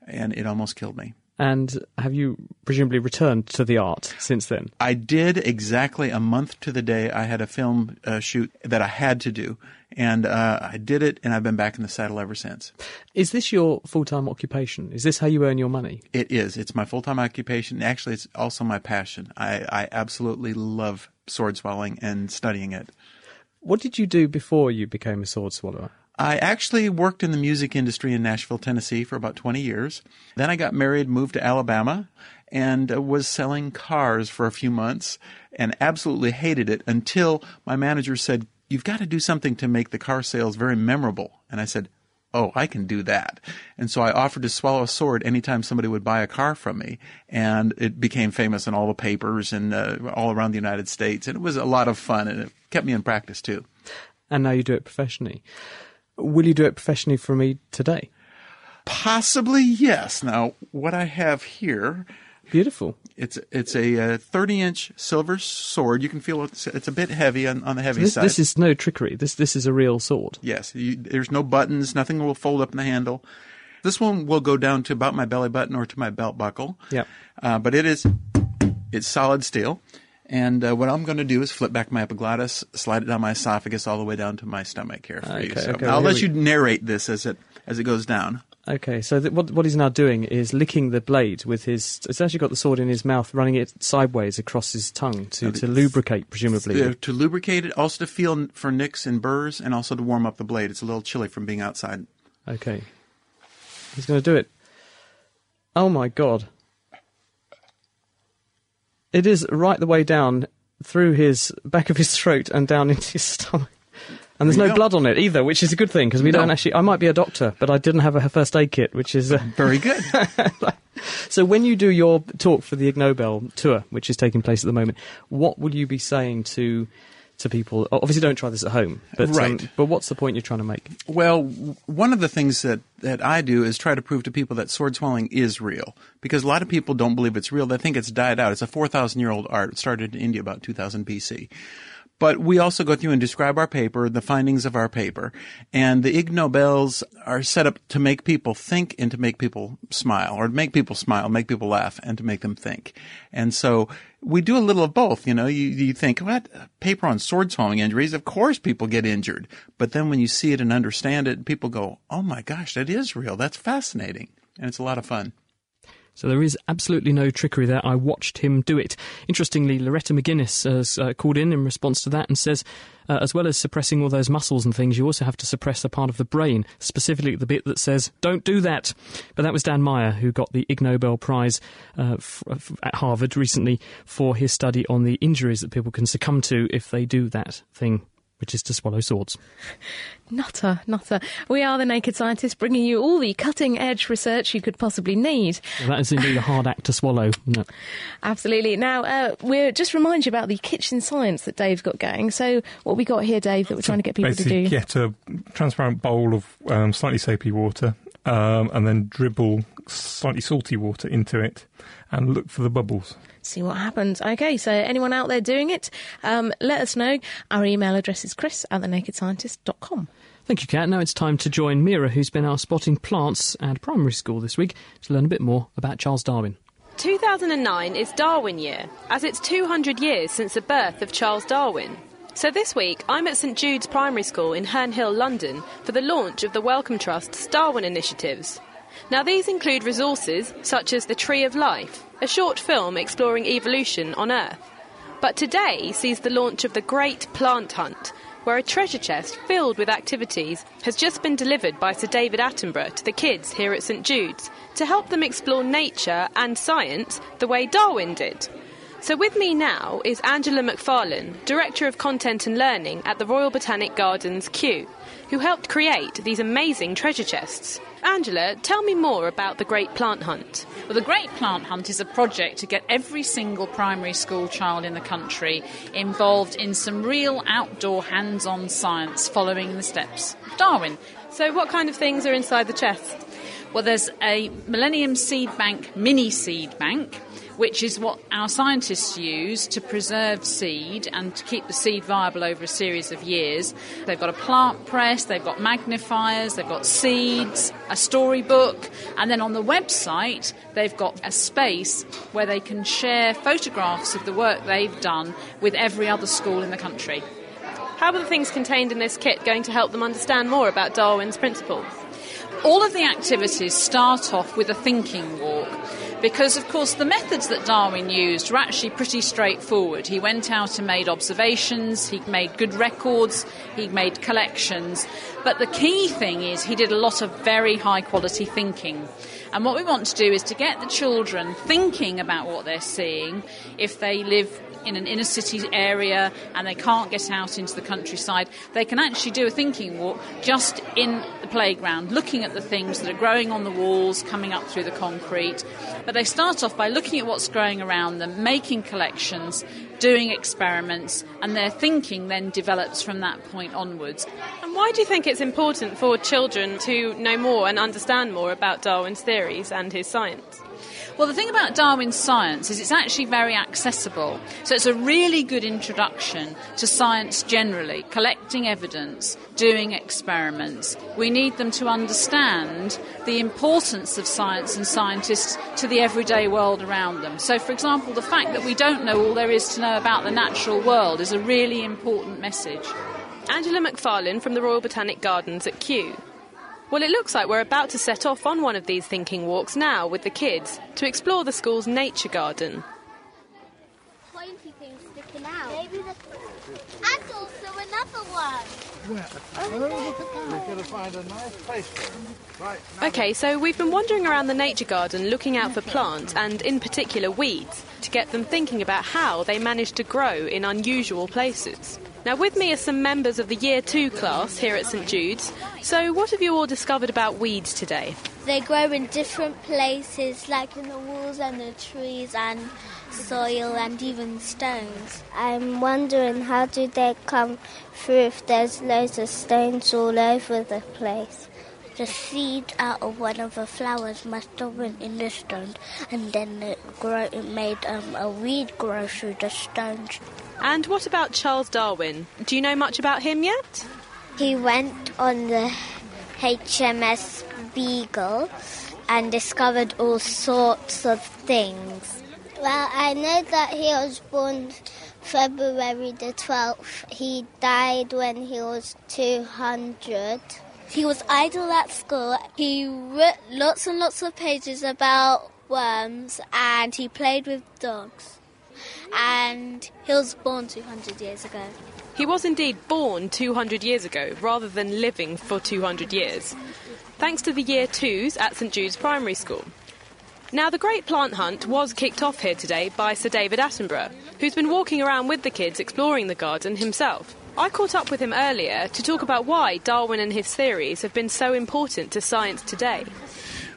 and it almost killed me. And have you presumably returned to the art since then? I did exactly a month to the day. I had a film uh, shoot that I had to do, and uh, I did it, and I've been back in the saddle ever since. Is this your full time occupation? Is this how you earn your money? It is. It's my full time occupation. Actually, it's also my passion. I, I absolutely love sword swallowing and studying it. What did you do before you became a sword swallower? I actually worked in the music industry in Nashville, Tennessee for about 20 years. Then I got married, moved to Alabama, and uh, was selling cars for a few months and absolutely hated it until my manager said, You've got to do something to make the car sales very memorable. And I said, Oh, I can do that. And so I offered to swallow a sword anytime somebody would buy a car from me. And it became famous in all the papers and uh, all around the United States. And it was a lot of fun and it kept me in practice too. And now you do it professionally. Will you do it professionally for me today? Possibly, yes. Now, what I have here, Beautiful. it's it's a uh, 30 inch silver sword. You can feel it's, it's a bit heavy on, on the heavy This, side. this is no trickery. This this is a real sword. yes, you, there's no buttons. Nothing will fold up in the handle. This one will go down to about my belly button or to my belt buckle. Yep. Uh, but it is it's solid steel. And uh, what I'm going to do is flip back my epiglottis, slide it down my esophagus all the way down to my stomach here for you. Okay, So okay, I'll let here you narrate this as it as it goes down. Okay, so th- what what he's now doing is licking the blade with his. It's actually got the sword in his mouth, running it sideways across his tongue to, to lubricate, presumably. Uh, to lubricate it, also to feel for nicks and burrs, and also to warm up the blade. It's a little chilly from being outside. Okay, he's going to do it. Oh my god! It is right the way down through his back of his throat and down into his stomach. And there's no go. blood on it either, which is a good thing because we No. don't actually. I might be a doctor, but I didn't have a first aid kit, which is. Uh, Very good. So when you do your talk for the Ig Nobel tour, which is taking place at the moment, what will you be saying to to people? Obviously, don't try this at home, but um, but what's the point you're trying to make? Well, one of the things that, that I do is try to prove to people that sword swallowing is real. Because a lot of people don't believe it's real. They think it's died out. It's a 4,000 year old art. It started in India about 2000 BC. But we also go through and describe our paper, the findings of our paper. And the Ig Nobels are set up to make people think and to make people smile, or to make people smile, make people laugh, and to make them think. And so we do a little of both. You know, you, you think, what? Paper on sword swallowing injuries? Of course people get injured. But then when you see it and understand it, people go, oh my gosh, that is real. That's fascinating. And it's a lot of fun. So there is absolutely no trickery there. I watched him do it. Interestingly, Loretta McGuinness has uh, called in in response to that and says, uh, as well as suppressing all those muscles and things, you also have to suppress a part of the brain, specifically the bit that says, don't do that. But that was Dan Meyer, who got the Ig Nobel Prize uh, f- f- at Harvard recently for his study on the injuries that people can succumb to if they do that thing, which is to swallow swords. Nutter, nutter. We are the Naked Scientists, bringing you all the cutting edge research you could possibly need. Well, that is indeed a hard act to swallow. isn't it? Absolutely. Now, uh, we're just remind you about the kitchen science that Dave's got going. So, what we got here, Dave, that we're trying to get people to do? get a transparent bowl of um, slightly soapy water, um, and then dribble slightly salty water into it, and look for the bubbles. see what happens. Okay, so anyone out there doing it, um, let us know. Our email address is chris at thenakedscientist.com. Thank you, Kat. Now it's time to join Meera, who's been out spotting plants at primary school this week, to learn a bit more about Charles Darwin. 2009 is Darwin Year, as it's 200 years since the birth of Charles Darwin. So this week, I'm at St Jude's Primary School in Herne Hill, London, for the launch of the Wellcome Trust's Darwin initiatives. Now, these include resources such as the Tree of Life, a short film exploring evolution on Earth. But today sees the launch of the Great Plant Hunt, where a treasure chest filled with activities has just been delivered by Sir David Attenborough to the kids here at St Jude's to help them explore nature and science the way Darwin did. So, with me now is Angela McFarlane, Director of Content and Learning at the Royal Botanic Gardens, Kew, who helped create these amazing treasure chests. Angela, tell me more about the Great Plant Hunt. Well, the Great Plant Hunt is a project to get every single primary school child in the country involved in some real outdoor hands on science following the steps of Darwin. So, what kind of things are inside the chest? Well, there's a Millennium Seed Bank mini seed bank which is what our scientists use to preserve seed and to keep the seed viable over a series of years. They've got a plant press, they've got magnifiers, they've got seeds, a storybook, and then on the website, they've got a space where they can share photographs of the work they've done with every other school in the country. How are the things contained in this kit going to help them understand more about Darwin's principles? All of the activities start off with a thinking walk because, of course, the methods that Darwin used were actually pretty straightforward. He went out and made observations, he made good records, he made collections. But the key thing is he did a lot of very high quality thinking. And what we want to do is to get the children thinking about what they're seeing if they live in an inner city area and they can't get out into the countryside, they can actually do a thinking walk just in the playground, looking at the things that are growing on the walls, coming up through the concrete. But they start off by looking at what's growing around them, making collections, doing experiments, and their thinking then develops from that point onwards. And why do you think it's important for children to know more and understand more about Darwin's theories and his science? Well, the thing about Darwin's science is it's actually very accessible. So it's a really good introduction to science generally, collecting evidence, doing experiments. We need them to understand the importance of science and scientists to the everyday world around them. So, for example, the fact that we don't know all there is to know about the natural world is a really important message. Angela McFarlane from the Royal Botanic Gardens at Kew. Well, it looks like we're about to set off on one of these thinking walks now with the kids to explore the school's nature garden. Pointy thing sticking out. And also another one. Right. Okay, so we've been wandering around the nature garden looking out for plants and, in particular, weeds to get them thinking about how they manage to grow in unusual places. Now, with me are some members of the Year 2 class here at St Jude's. So, what have you all discovered about weeds today? They grow in different places, like in the walls and the trees and soil and even stones. I'm wondering how do they come through if there's loads of stones all over the place? The seeds out of one of the flowers must have been in the stones, and then it, grow, it made um, a weed grow through the stones. And what about Charles Darwin? Do you know much about him yet? He went on the HMS Beagle and discovered all sorts of things. Well, I know that he was born February the 12th. He died when he was 200. He was idle at school. He wrote lots and lots of pages about worms and he played with dogs. And he was born 200 years ago. He was indeed born 200 years ago rather than living for 200 years. Thanks to the year twos at St Jude's Primary School. Now, the Great Plant Hunt was kicked off here today by Sir David Attenborough, who's been walking around with the kids exploring the garden himself. I caught up with him earlier to talk about why Darwin and his theories have been so important to science today.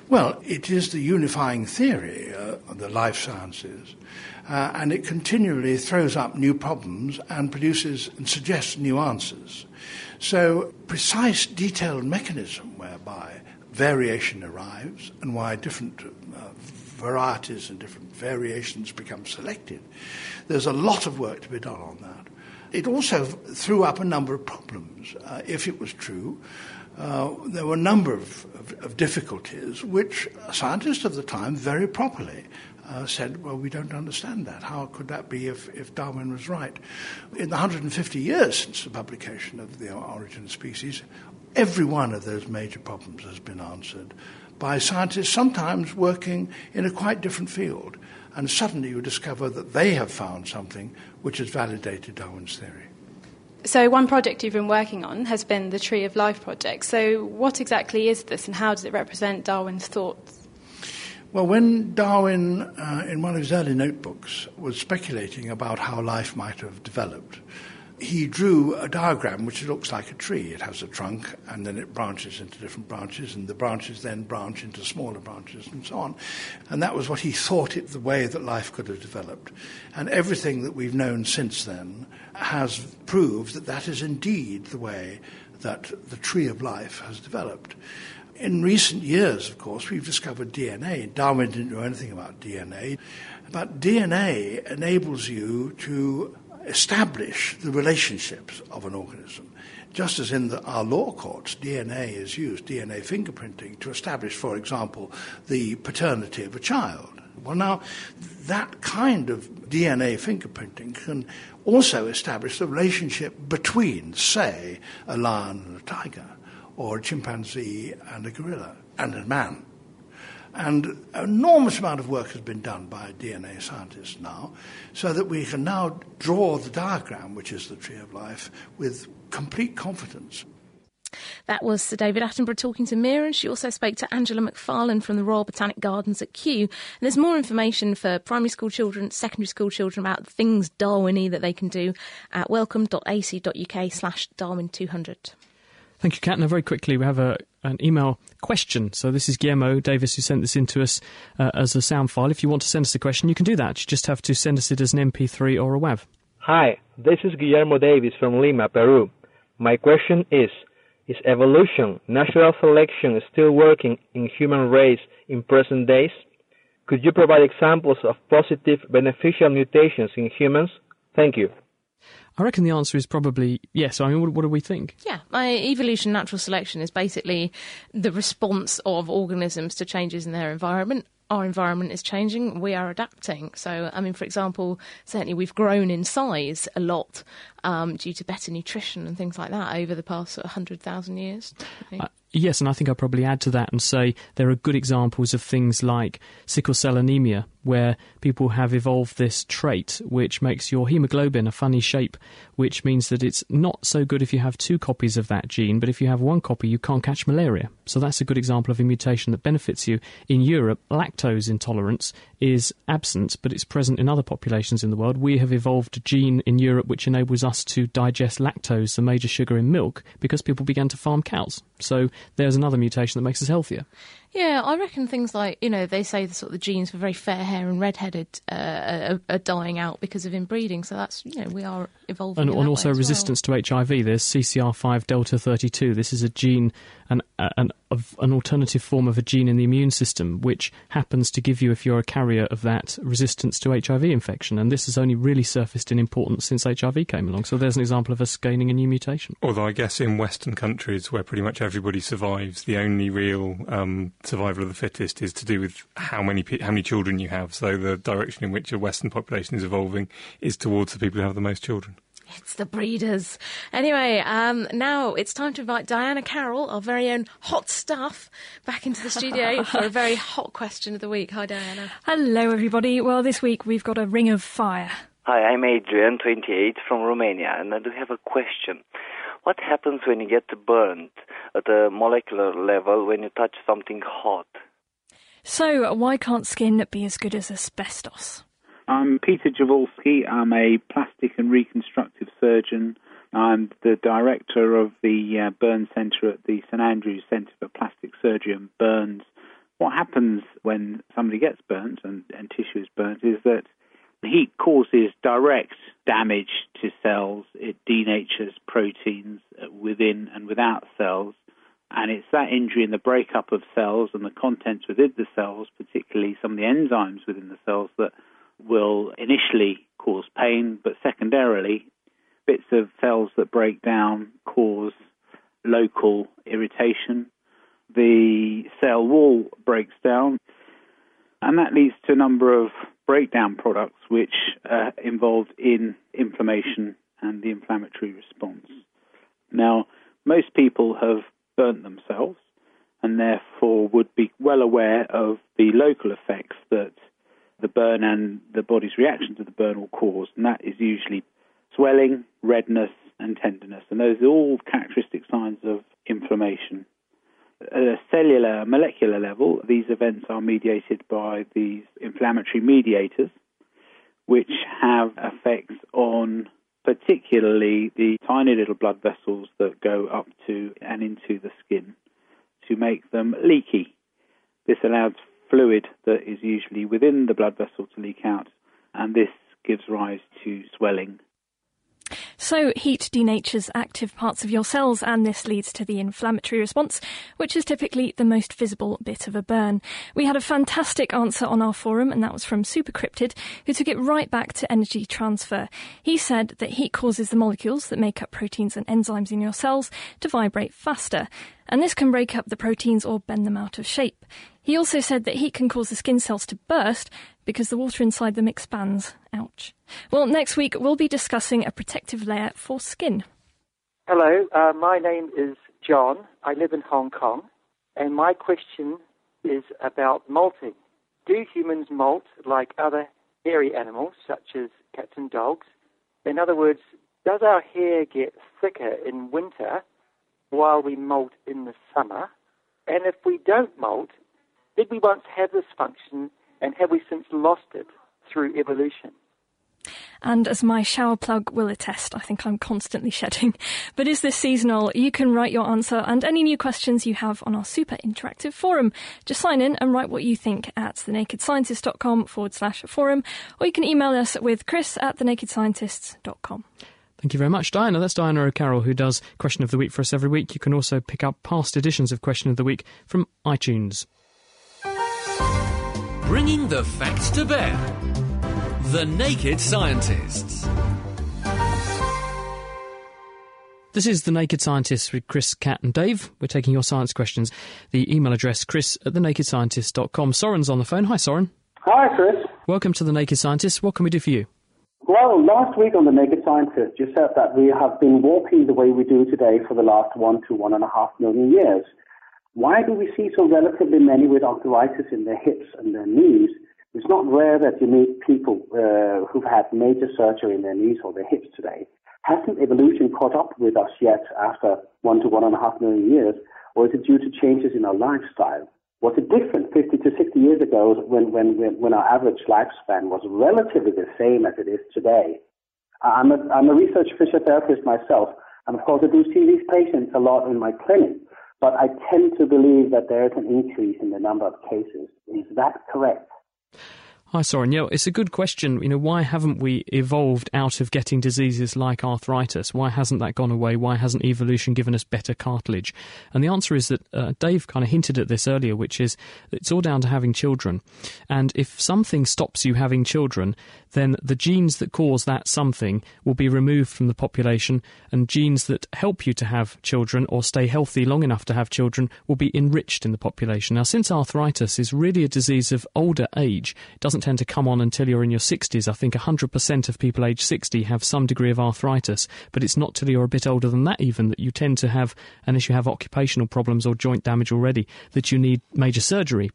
Well, it is the unifying theory uh, of the life sciences, uh, and it continually throws up new problems and produces and suggests new answers. So, precise, detailed mechanism whereby variation arrives and why different uh, varieties and different variations become selected, there's a lot of work to be done on that. It also threw up a number of problems. Uh, if it was true, uh, there were a number of, of, of, difficulties which scientists of the time very properly uh, said, well, we don't understand that. How could that be if, if Darwin was right? In the 150 years since the publication of The Origin of Species, every one of those major problems has been answered by scientists sometimes working in a quite different field. And suddenly you discover that they have found something which has validated Darwin's theory. So, one project you've been working on has been the Tree of Life project. So, what exactly is this and how does it represent Darwin's thoughts? Well, when Darwin, uh, in one of his early notebooks, was speculating about how life might have developed, he drew a diagram which looks like a tree. It has a trunk and then it branches into different branches, and the branches then branch into smaller branches and so on. And that was what he thought it the way that life could have developed. And everything that we've known since then has proved that that is indeed the way that the tree of life has developed. In recent years, of course, we've discovered DNA. Darwin didn't know anything about DNA, but DNA enables you to establish the relationships of an organism. Just as in the, our law courts, DNA is used, DNA fingerprinting, to establish, for example, the paternity of a child. Well, now, that kind of DNA fingerprinting can also establish the relationship between, say, a lion and a tiger, or a chimpanzee and a gorilla, and a man. And an enormous amount of work has been done by DNA scientists now, so that we can now draw the diagram, which is the tree of life, with complete confidence. That was Sir David Attenborough talking to Meera. She also spoke to Angela McFarlane from the Royal Botanic Gardens at Kew. And there's more information for primary school children, secondary school children about things Darwiny that they can do at wellcome.ac.uk slash Darwin200. Thank you, Kat. Now, very quickly, we have a, an email question. So this is Guillermo Davis who sent this in to us uh, as a sound file. If you want to send us a question, you can do that. You just have to send us it as an MP3 or a WAV. Hi, this is Guillermo Davis from Lima, Peru. My question is, is evolution, natural selection still working in human race in present days? Could you provide examples of positive beneficial mutations in humans? Thank you. I reckon the answer is probably yes. I mean, what, what do we think? Yeah, my evolution, natural selection is basically the response of organisms to changes in their environment. Our environment is changing, we are adapting. So, I mean, for example, certainly we've grown in size a lot um, due to better nutrition and things like that over the past sort of 100,000 years. Uh, yes, and I think I'd probably add to that and say there are good examples of things like sickle cell anemia, where people have evolved this trait which makes your hemoglobin a funny shape, which means that it's not so good if you have two copies of that gene, but if you have one copy, you can't catch malaria. So that's a good example of a mutation that benefits you. In Europe, lactose intolerance is absent, but it's present in other populations in the world. We have evolved a gene in Europe which enables us to digest lactose, the major sugar in milk, because people began to farm cows. So there's another mutation that makes us healthier. Yeah, I reckon things like you know they say the sort of the genes for very fair hair and redheaded uh, are, are, dying out because of inbreeding. So that's you know we are evolving, and, and also resistance well. to HIV. There's CCR5 delta 32. This is a gene, an an of an alternative form of a gene in the immune system, which happens to give you, if you're a carrier of that, resistance to HIV infection. And this has only really surfaced in importance since HIV came along. So there's an example of us gaining a new mutation. Although I guess in Western countries where pretty much everybody survives, the only real um, survival of the fittest is to do with how many how many children you have. So the direction in which a Western population is evolving is towards the people who have the most children. It's the breeders. Anyway, um, now it's time to invite Diana Carroll, our very own hot stuff, back into the studio for a very hot question of the week. Hi, Diana. Hello, everybody. Well, this week we've got a ring of fire. Hi, I'm Adrian, 28, from Romania, and I do have a question. What happens when you get burned at a molecular level when you touch something hot? So, why can't skin be as good as asbestos? I'm Peter Dziewulski. I'm a plastic and reconstructive surgeon. I'm the director of the uh, Burn Centre at the St Andrews Centre for Plastic Surgery and Burns. What happens when somebody gets burnt and, and tissue is burnt is that heat causes direct damage to cells. It denatures proteins within and without cells. And it's that injury and the breakup of cells and the contents within the cells, particularly some of the enzymes within the cells, that will initially cause pain, but secondarily, bits of cells that break down cause local irritation. The cell wall breaks down, and that leads to a number of breakdown products which uh, are involved in inflammation and the inflammatory response. Now, most people have burnt themselves, and therefore would be well aware of the local effects that the burn and the body's reaction to the burn will cause, and that is usually swelling, redness, and tenderness. And those are all characteristic signs of inflammation. At a cellular, molecular level, these events are mediated by these inflammatory mediators, which have effects on particularly the tiny little blood vessels that go up to and into the skin to make them leaky. This allows fluid that is usually within the blood vessel to leak out, and this gives rise to swelling so, heat denatures active parts of your cells, and this leads to the inflammatory response, which is typically the most visible bit of a burn. We had a fantastic answer on our forum, and that was from Supercryptid, who took it right back to energy transfer. He said that heat causes the molecules that make up proteins and enzymes in your cells to vibrate faster and this can break up the proteins or bend them out of shape. He also said that heat can cause the skin cells to burst because the water inside them expands. Ouch. Well, next week we'll be discussing a protective layer for skin. Hello, uh, my name is John. I live in Hong Kong, and my question is about molting. Do humans molt like other hairy animals, such as cats and dogs? In other words, does our hair get thicker in winter while we molt in the summer? And if we don't molt, did we once have this function and have we since lost it through evolution? And as my shower plug will attest, I think I'm constantly shedding. But is this seasonal? You can write your answer and any new questions you have on our super interactive forum. Just sign in and write what you think at thenakedscientist.com forward slash forum, or you can email us with chris at thenakedscientists.com. Thank you very much, Diana. That's Diana O'Carroll, who does Question of the Week for us every week. You can also pick up past editions of Question of the Week from iTunes. Bringing the facts to bear. The Naked Scientists. This is The Naked Scientists with Chris, Kat, and Dave. We're taking your science questions. The email address, chris at thenakedscientist.com. Soren's on the phone. Hi, Soren. Hi, Chris. Welcome to The Naked Scientists. What can we do for you? Well, last week on The Naked Scientist, you said that we have been walking the way we do today for the last one to one and a half million years. Why do we see so relatively many with arthritis in their hips and their knees? It's not rare that you meet people uh, who've had major surgery in their knees or their hips today. Hasn't evolution caught up with us yet after one to one and a half million years, or is it due to changes in our lifestyle? Was it different 50 to 60 years ago when, when, when our average lifespan was relatively the same as it is today? I'm a, I'm a research physiotherapist myself, and of course I do see these patients a lot in my clinic, but I tend to believe that there is an increase in the number of cases. Is that correct? Hi, Soren. Yeah, it's a good question. You know, why haven't we evolved out of getting diseases like arthritis? Why hasn't that gone away? Why hasn't evolution given us better cartilage? And the answer is that uh, Dave kind of hinted at this earlier, which is it's all down to having children. And if something stops you having children, then the genes that cause that something will be removed from the population, and genes that help you to have children or stay healthy long enough to have children will be enriched in the population. Now, since arthritis is really a disease of older age, doesn't tend to come on until you're in your 60s. I think 100% of people aged 60 have some degree of arthritis, but it's not till you're a bit older than that even that you tend to have, unless you have occupational problems or joint damage already, that you need major surgery.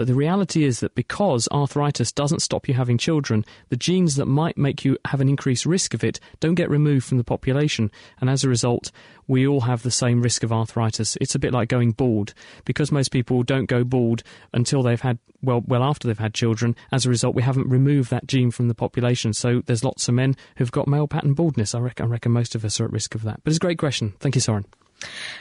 But the reality is that because arthritis doesn't stop you having children, the genes that might make you have an increased risk of it don't get removed from the population. And as a result, we all have the same risk of arthritis. It's a bit like going bald. Because most people don't go bald until they've had, well, well after they've had children, as a result, we haven't removed that gene from the population. So there's lots of men who've got male pattern baldness. I reckon, I reckon most of us are at risk of that. But it's a great question. Thank you, Soren.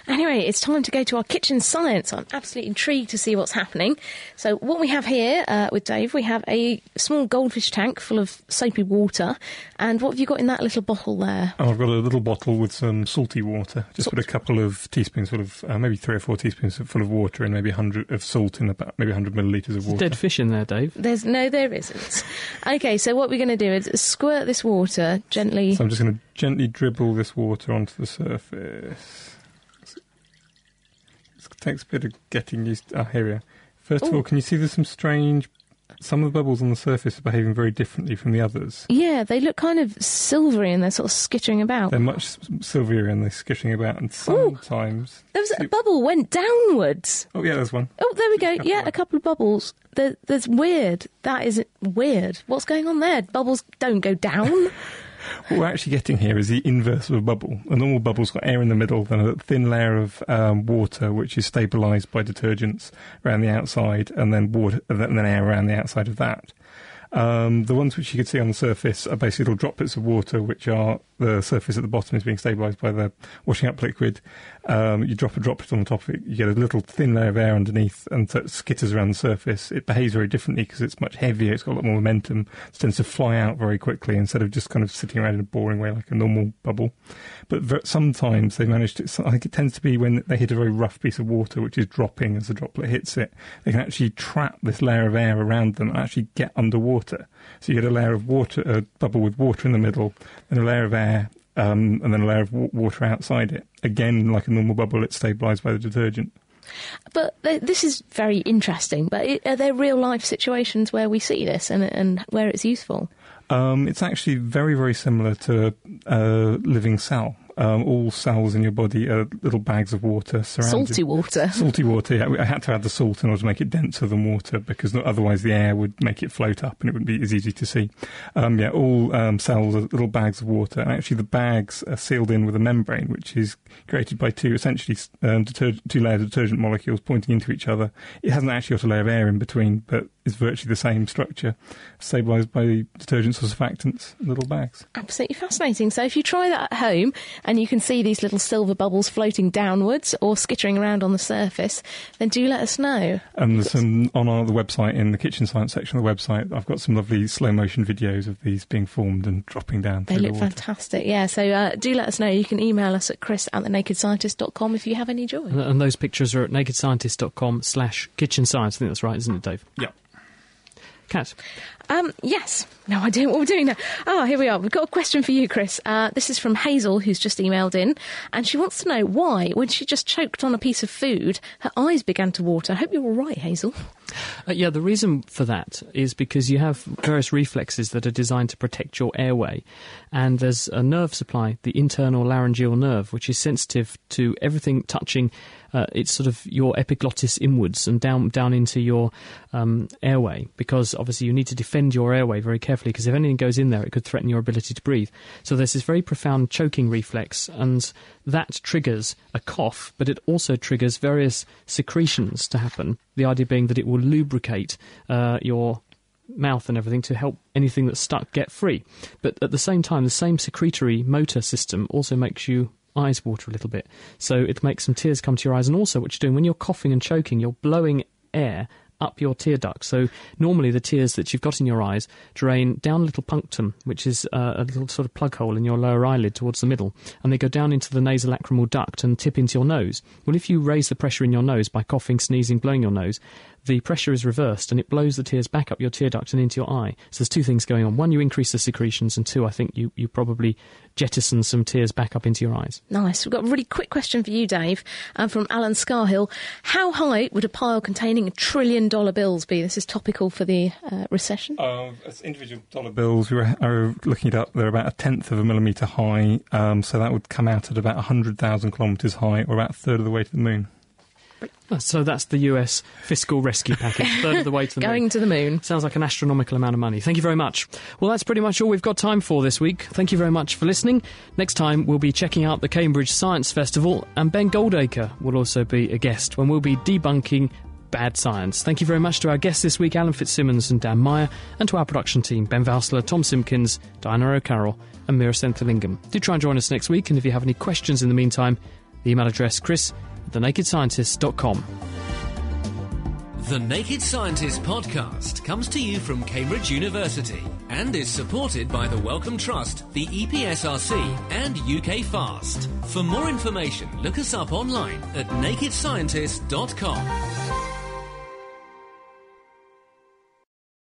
Anyway, it's time to go to our kitchen science. I'm absolutely intrigued to see what's happening. So, what we have here uh, with Dave, we have a small goldfish tank full of soapy water. And what have you got in that little bottle there? Oh, I've got a little bottle with some salty water. Just salt. put a couple of teaspoons, full of uh, maybe three or four teaspoons full of water, and maybe 100 of salt in about maybe 100 millilitres of water. Dead fish in there, Dave. There's no, there isn't. okay, so what we're going to do is squirt this water gently. So I'm just going to gently dribble this water onto the surface takes a bit of getting used. To, oh, here we are. First Ooh. of all, can you see there's some strange some of the bubbles on the surface are behaving very differently from the others. Yeah, they look kind of silvery and they're sort of skittering about. They're much silverier and they're skittering about, and sometimes. There was a bubble went downwards. Oh yeah, there's one. Oh, there we go. Yeah, a couple of bubbles. There, there's weird. That is weird. What's going on there? Bubbles don't go down. What we're actually getting here is the inverse of a bubble. A normal bubble's got air in the middle, then a thin layer of um, water, which is stabilised by detergents around the outside, and then water, and then air around the outside of that. Um, the ones which you can see on the surface are basically little droplets of water, which are the surface at the bottom is being stabilised by the washing up liquid. Um, you drop a droplet on the top of it, you get a little thin layer of air underneath, and so it skitters around the surface. It behaves very differently because it's much heavier, it's got a lot more momentum, it tends to fly out very quickly instead of just kind of sitting around in a boring way like a normal bubble. But sometimes they manage to, I think it tends to be when they hit a very rough piece of water, which is dropping as the droplet hits it, they can actually trap this layer of air around them and actually get underwater. So you get a layer of water, a bubble with water in the middle, and a layer of air, um, and then a layer of wa- water outside it. Again, like a normal bubble, it's stabilised by the detergent. but th- this is very interesting. But i are there real life situations where we see this and and where it's useful? Um, it's actually very, very similar to a living cell. Um, all cells in your body are little bags of water surrounded. Salty water. Salty water, yeah. I had to add the salt in order to make it denser than water because otherwise the air would make it float up and it wouldn't be as easy to see. Um, yeah, all um, cells are little bags of water. And actually, the bags are sealed in with a membrane which is created by two, essentially, um, deter- two layers of detergent molecules pointing into each other. It hasn't actually got a layer of air in between, but it's virtually the same structure, stabilised by detergents or surfactants, little bags. Absolutely fascinating. So if you try that at home and you can see these little silver bubbles floating downwards or skittering around on the surface, then do let us know. And there's some on our the website in the kitchen science section of the website. I've got some lovely slow motion videos of these being formed and dropping down. They look the water. fantastic. Yeah, so uh, do let us know. You can email us at chris at thenakedscientist.com if you have any joy. And, and those pictures are at nakedscientist.com slash kitchen science. I think that's right, isn't it, Dave? Yeah. Kat. Um, yes. No idea what we're doing now. Oh, here we are. We've got a question for you, Chris. Uh, this is from Hazel, who's just emailed in, and she wants to know why, when she just choked on a piece of food, her eyes began to water. I hope you're all right, Hazel. Uh, yeah, the reason for that is because you have various reflexes that are designed to protect your airway. And there's a nerve supply, the internal laryngeal nerve, which is sensitive to everything touching uh, it's sort of your epiglottis inwards and down down into your um, airway because obviously you need to defend your airway very carefully because if anything goes in there it could threaten your ability to breathe so there's this very profound choking reflex and that triggers a cough but it also triggers various secretions to happen the idea being that it will lubricate uh, your mouth and everything to help anything that's stuck get free. But at the same time, the same secretory motor system also makes you eyes water a little bit. So it makes some tears come to your eyes. And also, what you're doing when you're coughing and choking, you're blowing air up your tear duct. So normally the tears that you've got in your eyes drain down a little punctum, which is uh, a little sort of plug hole in your lower eyelid towards the middle, and they go down into the nasolacrimal duct and tip into your nose. Well, if you raise the pressure in your nose by coughing, sneezing, blowing your nose, the pressure is reversed and it blows the tears back up your tear duct and into your eye. So there's two things going on. One, you increase the secretions, and two, I think you, you probably jettison some tears back up into your eyes. Nice. We've got a really quick question for you, Dave, uh, from Alan Scarhill. How high would a pile containing a trillion dollar bills be? This is topical for the uh, recession. Uh, as individual dollar bills, we were, were looking it up. They're about a tenth of a millimetre high, um, so that would come out at about 100,000 kilometres high, or about a third of the way to the moon. So that's the US fiscal rescue package, third of the way to the Going moon. to the moon. Sounds like an astronomical amount of money. Thank you very much. Well, that's pretty much all we've got time for this week. Thank you very much for listening. Next time, we'll be checking out the Cambridge Science Festival, and Ben Goldacre will also be a guest when we'll be debunking bad science. Thank you very much to our guests this week, Alan Fitzsimmons and Dan Meyer, and to our production team, Ben Valsler, Tom Simpkins, Diana O'Carroll, and Meera Senthilingam. Do try and join us next week, and if you have any questions in the meantime, the email address chris at thenakedscientist.com. The Naked Scientist podcast comes to you from Cambridge University and is supported by the Wellcome Trust, the EPSRC, and UK Fast. For more information, look us up online at nakedscientist.com.